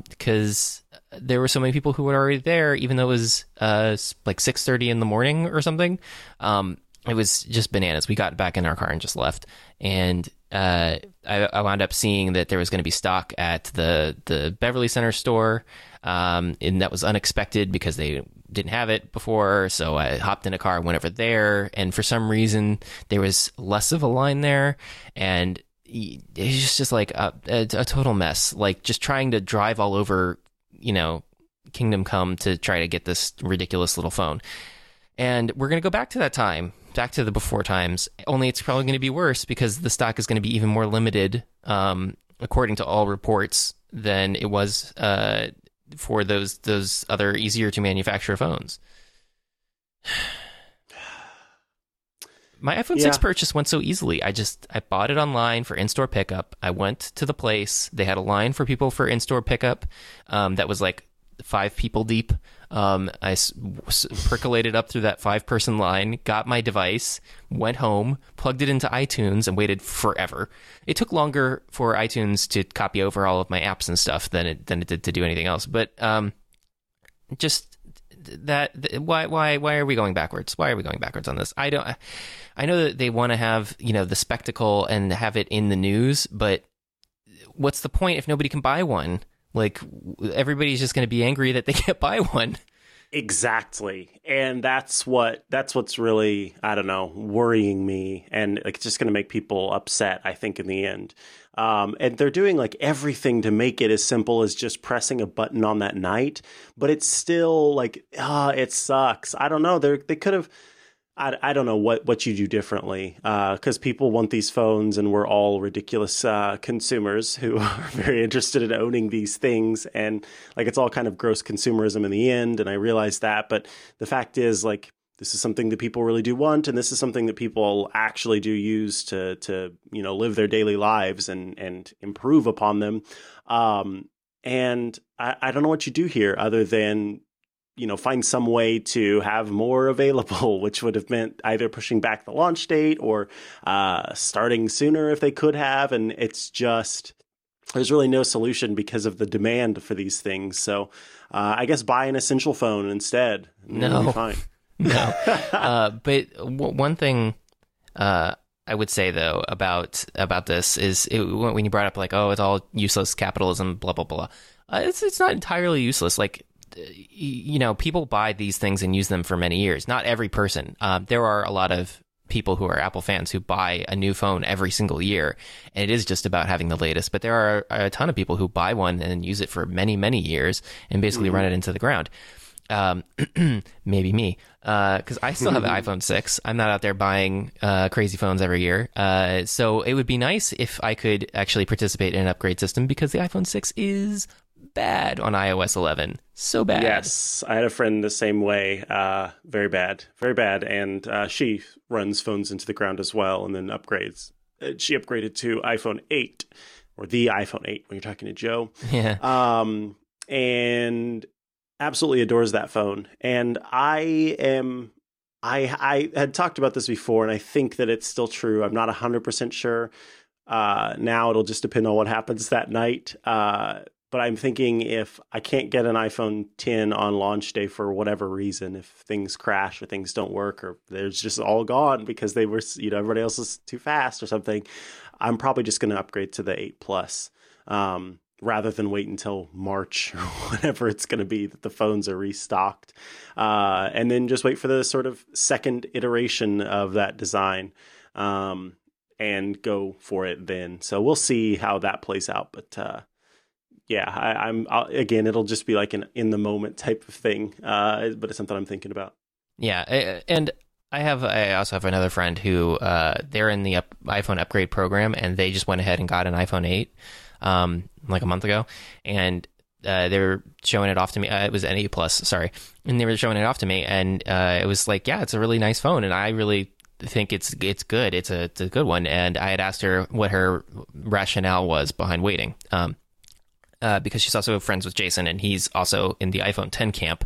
Because there were so many people who were already there, even though it was uh, like six thirty in the morning or something. Um, it was just bananas. We got back in our car and just left, and uh, I, I wound up seeing that there was going to be stock at the the Beverly Center store, um, and that was unexpected because they didn't have it before. So I hopped in a car, went over there, and for some reason there was less of a line there, and it's just like a, a, a total mess. Like just trying to drive all over, you know, Kingdom Come to try to get this ridiculous little phone. And we're to go back to that time, back to the before times. Only it's probably to be worse because the stock is to be even more limited, um, according to all reports, than it was uh, for those those other easier to manufacture phones. [SIGHS] My iPhone 6 purchase went so easily. I just I bought it online for in-store pickup. I went to the place. They had a line for people for in-store pickup um, that was like five people deep. Um, I s- s- percolated up through that five-person line, got my device, went home, plugged it into iTunes, and waited forever. It took longer for iTunes to copy over all of my apps and stuff than it than it did to do anything else. But um, just that th- why why why are we going backwards? Why are we going backwards on this? I don't. I know that they want to have you know the spectacle and have it in the news, but what's the point if nobody can buy one? Like everybody's just going to be angry that they [LAUGHS] can't buy one.
Exactly. And that's what that's what's really, I don't know, worrying me and like it's just going to make people upset, I think in the end. Um, and they're doing like everything to make it as simple as just pressing a button on that night, but it's still like ah, it sucks. I don't know. They they could have I, I don't know what, what you do differently because uh, people want these phones and we're all ridiculous uh, consumers who [LAUGHS] are very interested in owning these things and like it's all kind of gross consumerism in the end and I realize that but the fact is like this is something that people really do want and this is something that people actually do use to to you know live their daily lives and and improve upon them. Um, and I, I don't know what you do here other than you know find some way to have more [LAUGHS] available which would have meant either pushing back the launch date or uh, starting sooner if they could have and it's just there's really no solution because of the demand for these things. So uh, i guess buy an essential phone instead.
No.
fine [LAUGHS] [LAUGHS]
no uh, but w- one thing uh, I would say though about about this is it, when you brought up like oh it's all useless capitalism blah blah blah uh, it's it's not entirely useless like you know, people buy these things and use them for many years. Not every person. Um, there are a lot of people who are Apple fans who buy a new phone every single year, and it is just about having the latest. But there are a ton of people who buy one and use it for many, many years and basically mm-hmm. run it into the ground. Um, [CLEARS THROAT] maybe me, because uh, I still have an [LAUGHS] iPhone 6. I'm not out there buying uh, crazy phones every year. Uh, so it would be nice if I could actually participate in an upgrade system because the iPhone 6 is bad on iOS 11. So bad.
Yes, I had a friend the same way. Uh, very bad, very bad. And uh, she runs phones into the ground as well, and then upgrades. Uh, she upgraded to iPhone 8 or the iPhone 8 when you're talking to Joe. [LAUGHS]
Yeah.
Um, and absolutely adores that phone. And I am. I I had talked about this before, and I think that it's still true. I'm not 100% sure. Uh, now it'll just depend on what happens that night. Uh, but I'm thinking if I can't get an iPhone 10 on launch day for whatever reason, if things crash or things don't work or there's just all gone because they were, you know, everybody else is too fast or something, I'm probably just going to upgrade to the 8 Plus um, rather than wait until March [LAUGHS] or whatever it's going to be that the phones are restocked. Uh, and then just wait for the sort of second iteration of that design. Um, and go for it then. So we'll see how that plays out. But uh, yeah, I, am again. It'll just be like an in the moment type of thing, uh, but it's something I'm thinking about.
Yeah, and I have I also have another friend who uh, they're in the up, iPhone upgrade program, and they just went ahead and got an iPhone 8 um, like a month ago, and uh, they were showing it off to me. Uh, it was an 8 plus, sorry, and they were showing it off to me, and uh, it was like, yeah, it's a really nice phone, and I really think it's it's good. It's a it's a good one, and I had asked her what her rationale was behind waiting. Um, uh, because she's also friends with Jason, and he's also in the iPhone 10 camp,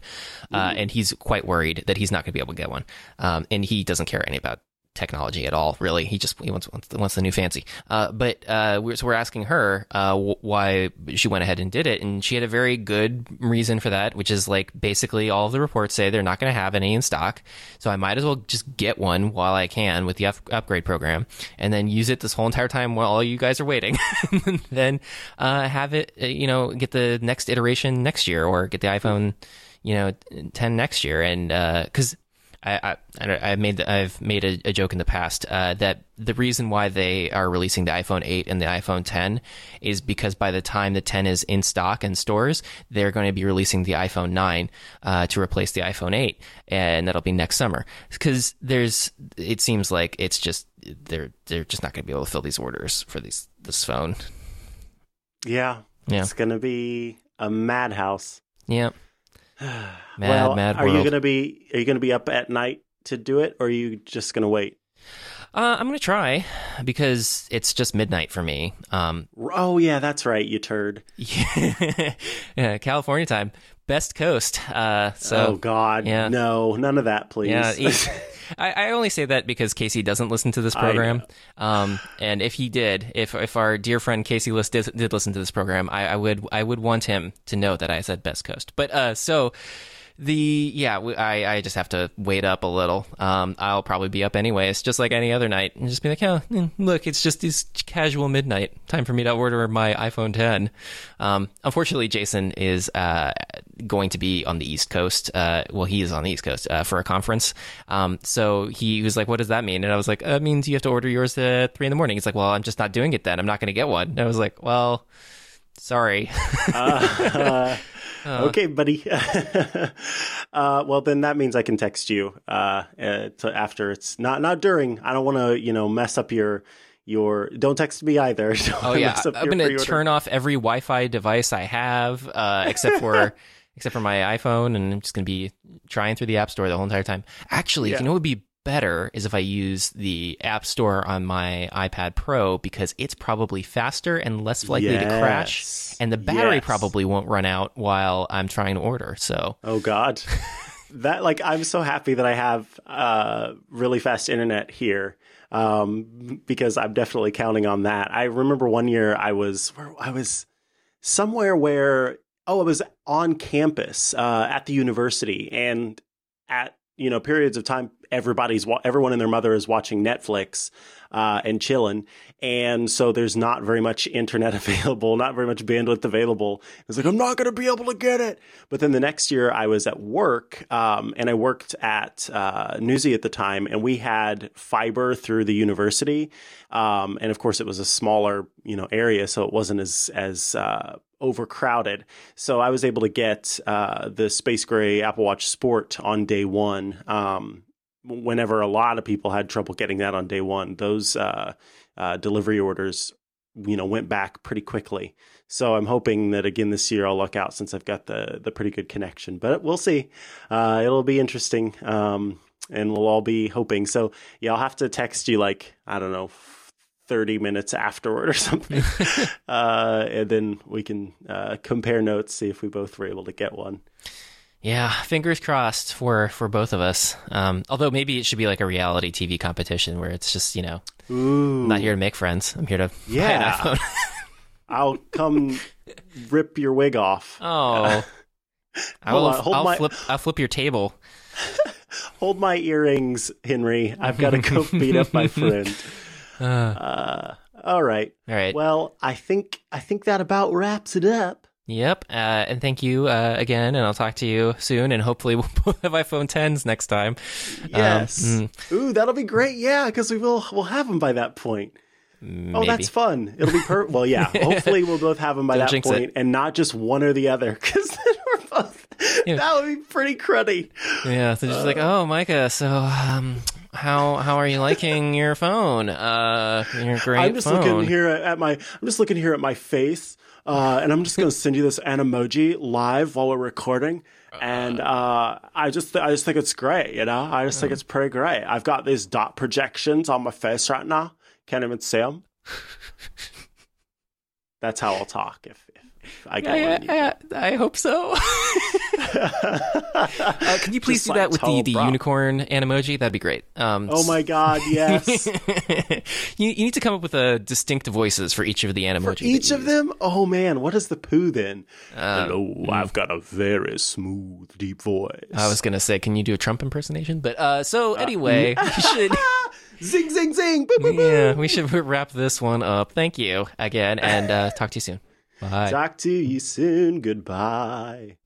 uh, and he's quite worried that he's not going to be able to get one. Um, and he doesn't care any about technology at all, really. He just he wants wants wants the new fancy. Uh, but uh, we're, so we're asking her uh, why she went ahead and did it, and she had a very good reason for that, which is like basically all of the reports say they're not going to have any in stock, so I might as well just get one while I can with the up- upgrade program, and then use it this whole entire time while all you guys are waiting, [LAUGHS] then uh, have it, uh, you know, get the next iteration next year or get the iPhone you know 10 next year and because uh, I, I, I made the, I've made a, a, joke in the past uh, that the reason why they are releasing the iPhone 8 and the iPhone 10 is because by the time the 10 is in stock in stores, they're going to be releasing the iPhone 9 uh, to replace the iPhone 8, and that'll be next summer. Because there's, it seems like it's just they're they're just not going to be able to fill these orders for these this phone.
Yeah, yeah, it's going to be a madhouse.
Yeah.
Mad, well, mad are you gonna be are you gonna be up at night to do it, or are you just gonna wait?
Uh, I'm gonna try because it's just midnight for me. Um,
oh yeah, that's right, you turd. [LAUGHS]
yeah, California time, best coast. Uh, so
oh god, yeah. no, none of that, please. Yeah, [LAUGHS]
I, I, only say that because Casey doesn't listen to this program. Um, and if he did, if if our dear friend Casey Liss did, did listen to this program, I, I, would I would want him to know that I said best coast. But uh, so the yeah, I I just have to wait up a little. Um, I'll probably be up anyways, just like any other night, and just be like, oh, mm, look, it's just this casual midnight. Time for me to order my iPhone 10. Um, unfortunately, Jason is uh going to be on the East Coast. Uh, well, he is on the East Coast uh, for a conference. Um, so he was like, what does that mean? And I was like, uh, it means you have to order yours at three in the morning. He's like, well, I'm just not doing it then. I'm not going to get one. And I was like, well, sorry. [LAUGHS]
Uh, [LAUGHS] okay, buddy. [LAUGHS] uh, well, then that means I can text you uh, uh, to after it's not not during. I don't want to you know mess up your your. Don't text me either. [LAUGHS] Don't
Oh yeah, I'm gonna turn off every Wi-Fi device I have, uh, except for [LAUGHS] except for my iPhone, and I'm just gonna be trying through the App Store the whole entire time. Actually,
Yeah.
you know what would be better is if I use the App Store on my iPad Pro because it's probably faster and less likely to crash, and the battery
Yes.
probably won't run out while I'm trying to order. So
Oh God, [LAUGHS] that like I'm so happy that I have uh, really fast internet here um, because I'm definitely counting on that. I remember one year I was where I was somewhere where oh I was on campus uh, at the university and at you know periods of time everybody's everyone and their mother is watching Netflix uh, and chilling, and so there's not very much internet [LAUGHS] available, not very much bandwidth available. It's like I'm not going to be able to get it. But then the next year I was at work, um, and I worked at uh, Newsy at the time, and we had fiber through the university, um, and of course it was a smaller you know area, so it wasn't as as uh, overcrowded. So I was able to get uh, the Space Gray Apple Watch Sport on day one. Um, whenever a lot of people had trouble getting that on day one, those uh, uh, delivery orders, you know, went back pretty quickly. So I'm hoping that again this year I'll luck out since I've got the the pretty good connection. But we'll see. Uh, it'll be interesting, um, and we'll all be hoping. So yeah, I'll have to text you like I don't know. 30 minutes afterward or [LAUGHS] something. [LAUGHS] uh, and then we can uh, compare notes, see if we both were able to get one.
Yeah, fingers crossed for for both of us. Um, although maybe it should be like a reality TV competition where it's just you know
Ooh.
I'm not here to make friends. I'm here to
Yeah.
buy an iPhone. [LAUGHS]
I'll come rip your wig off.
Oh. [LAUGHS] I will.
on,
I'll
my-
flip. I'll flip your table. [LAUGHS]
Hold my earrings, Henry. I've got to go beat up my friend.
Uh,
Uh, all right.
all right.
Well, I think I think that about wraps it up.
Yep. Uh, and thank you uh, again. And I'll talk to you soon. And hopefully [LAUGHS] we'll both have iPhone 10s next time.
Yes.
mm.
Ooh, that'll be great. Yeah, because we will we'll have them by that point.
Maybe.
Oh, that's fun. It'll be per. well, yeah. [LAUGHS] Hopefully, we'll both have them by
Don't
that point, and not just one or the other, [LAUGHS] because then we're both.
Yeah.
That would be pretty cruddy.
yeah. So just like, oh, Micah. So, um, how how are you liking your phone? Uh, your great
I'm just
phone.
looking here at my. I'm just looking here at my face, uh, and I'm just going to send you this animoji live while we're recording. And uh, I just, I just think it's great. You know, I just think it's pretty great. I've got these dot projections on my face right now. Can't even see them. [LAUGHS] That's how I'll talk if I get
I,
one.
I, I hope so. [LAUGHS] uh, can you please
Just
do that with the,
tall
the
bra.
unicorn emoji? That'd be great. Um,
oh my god, [LAUGHS] yes. [LAUGHS]
you, you need to come up with a distinct voices for each of the animojis. that
Each of
use.
them? Oh man, what is the poo then?
Uh,
Hello, I've got a very smooth, deep voice.
I was gonna say, can you do a Trump impersonation? But uh, so anyway, we should
zing, zing, zing. Boo, boo, boo.
yeah, we should wrap this one up. Thank you again, and uh, talk to you soon. Bye.
Talk to you soon. Goodbye.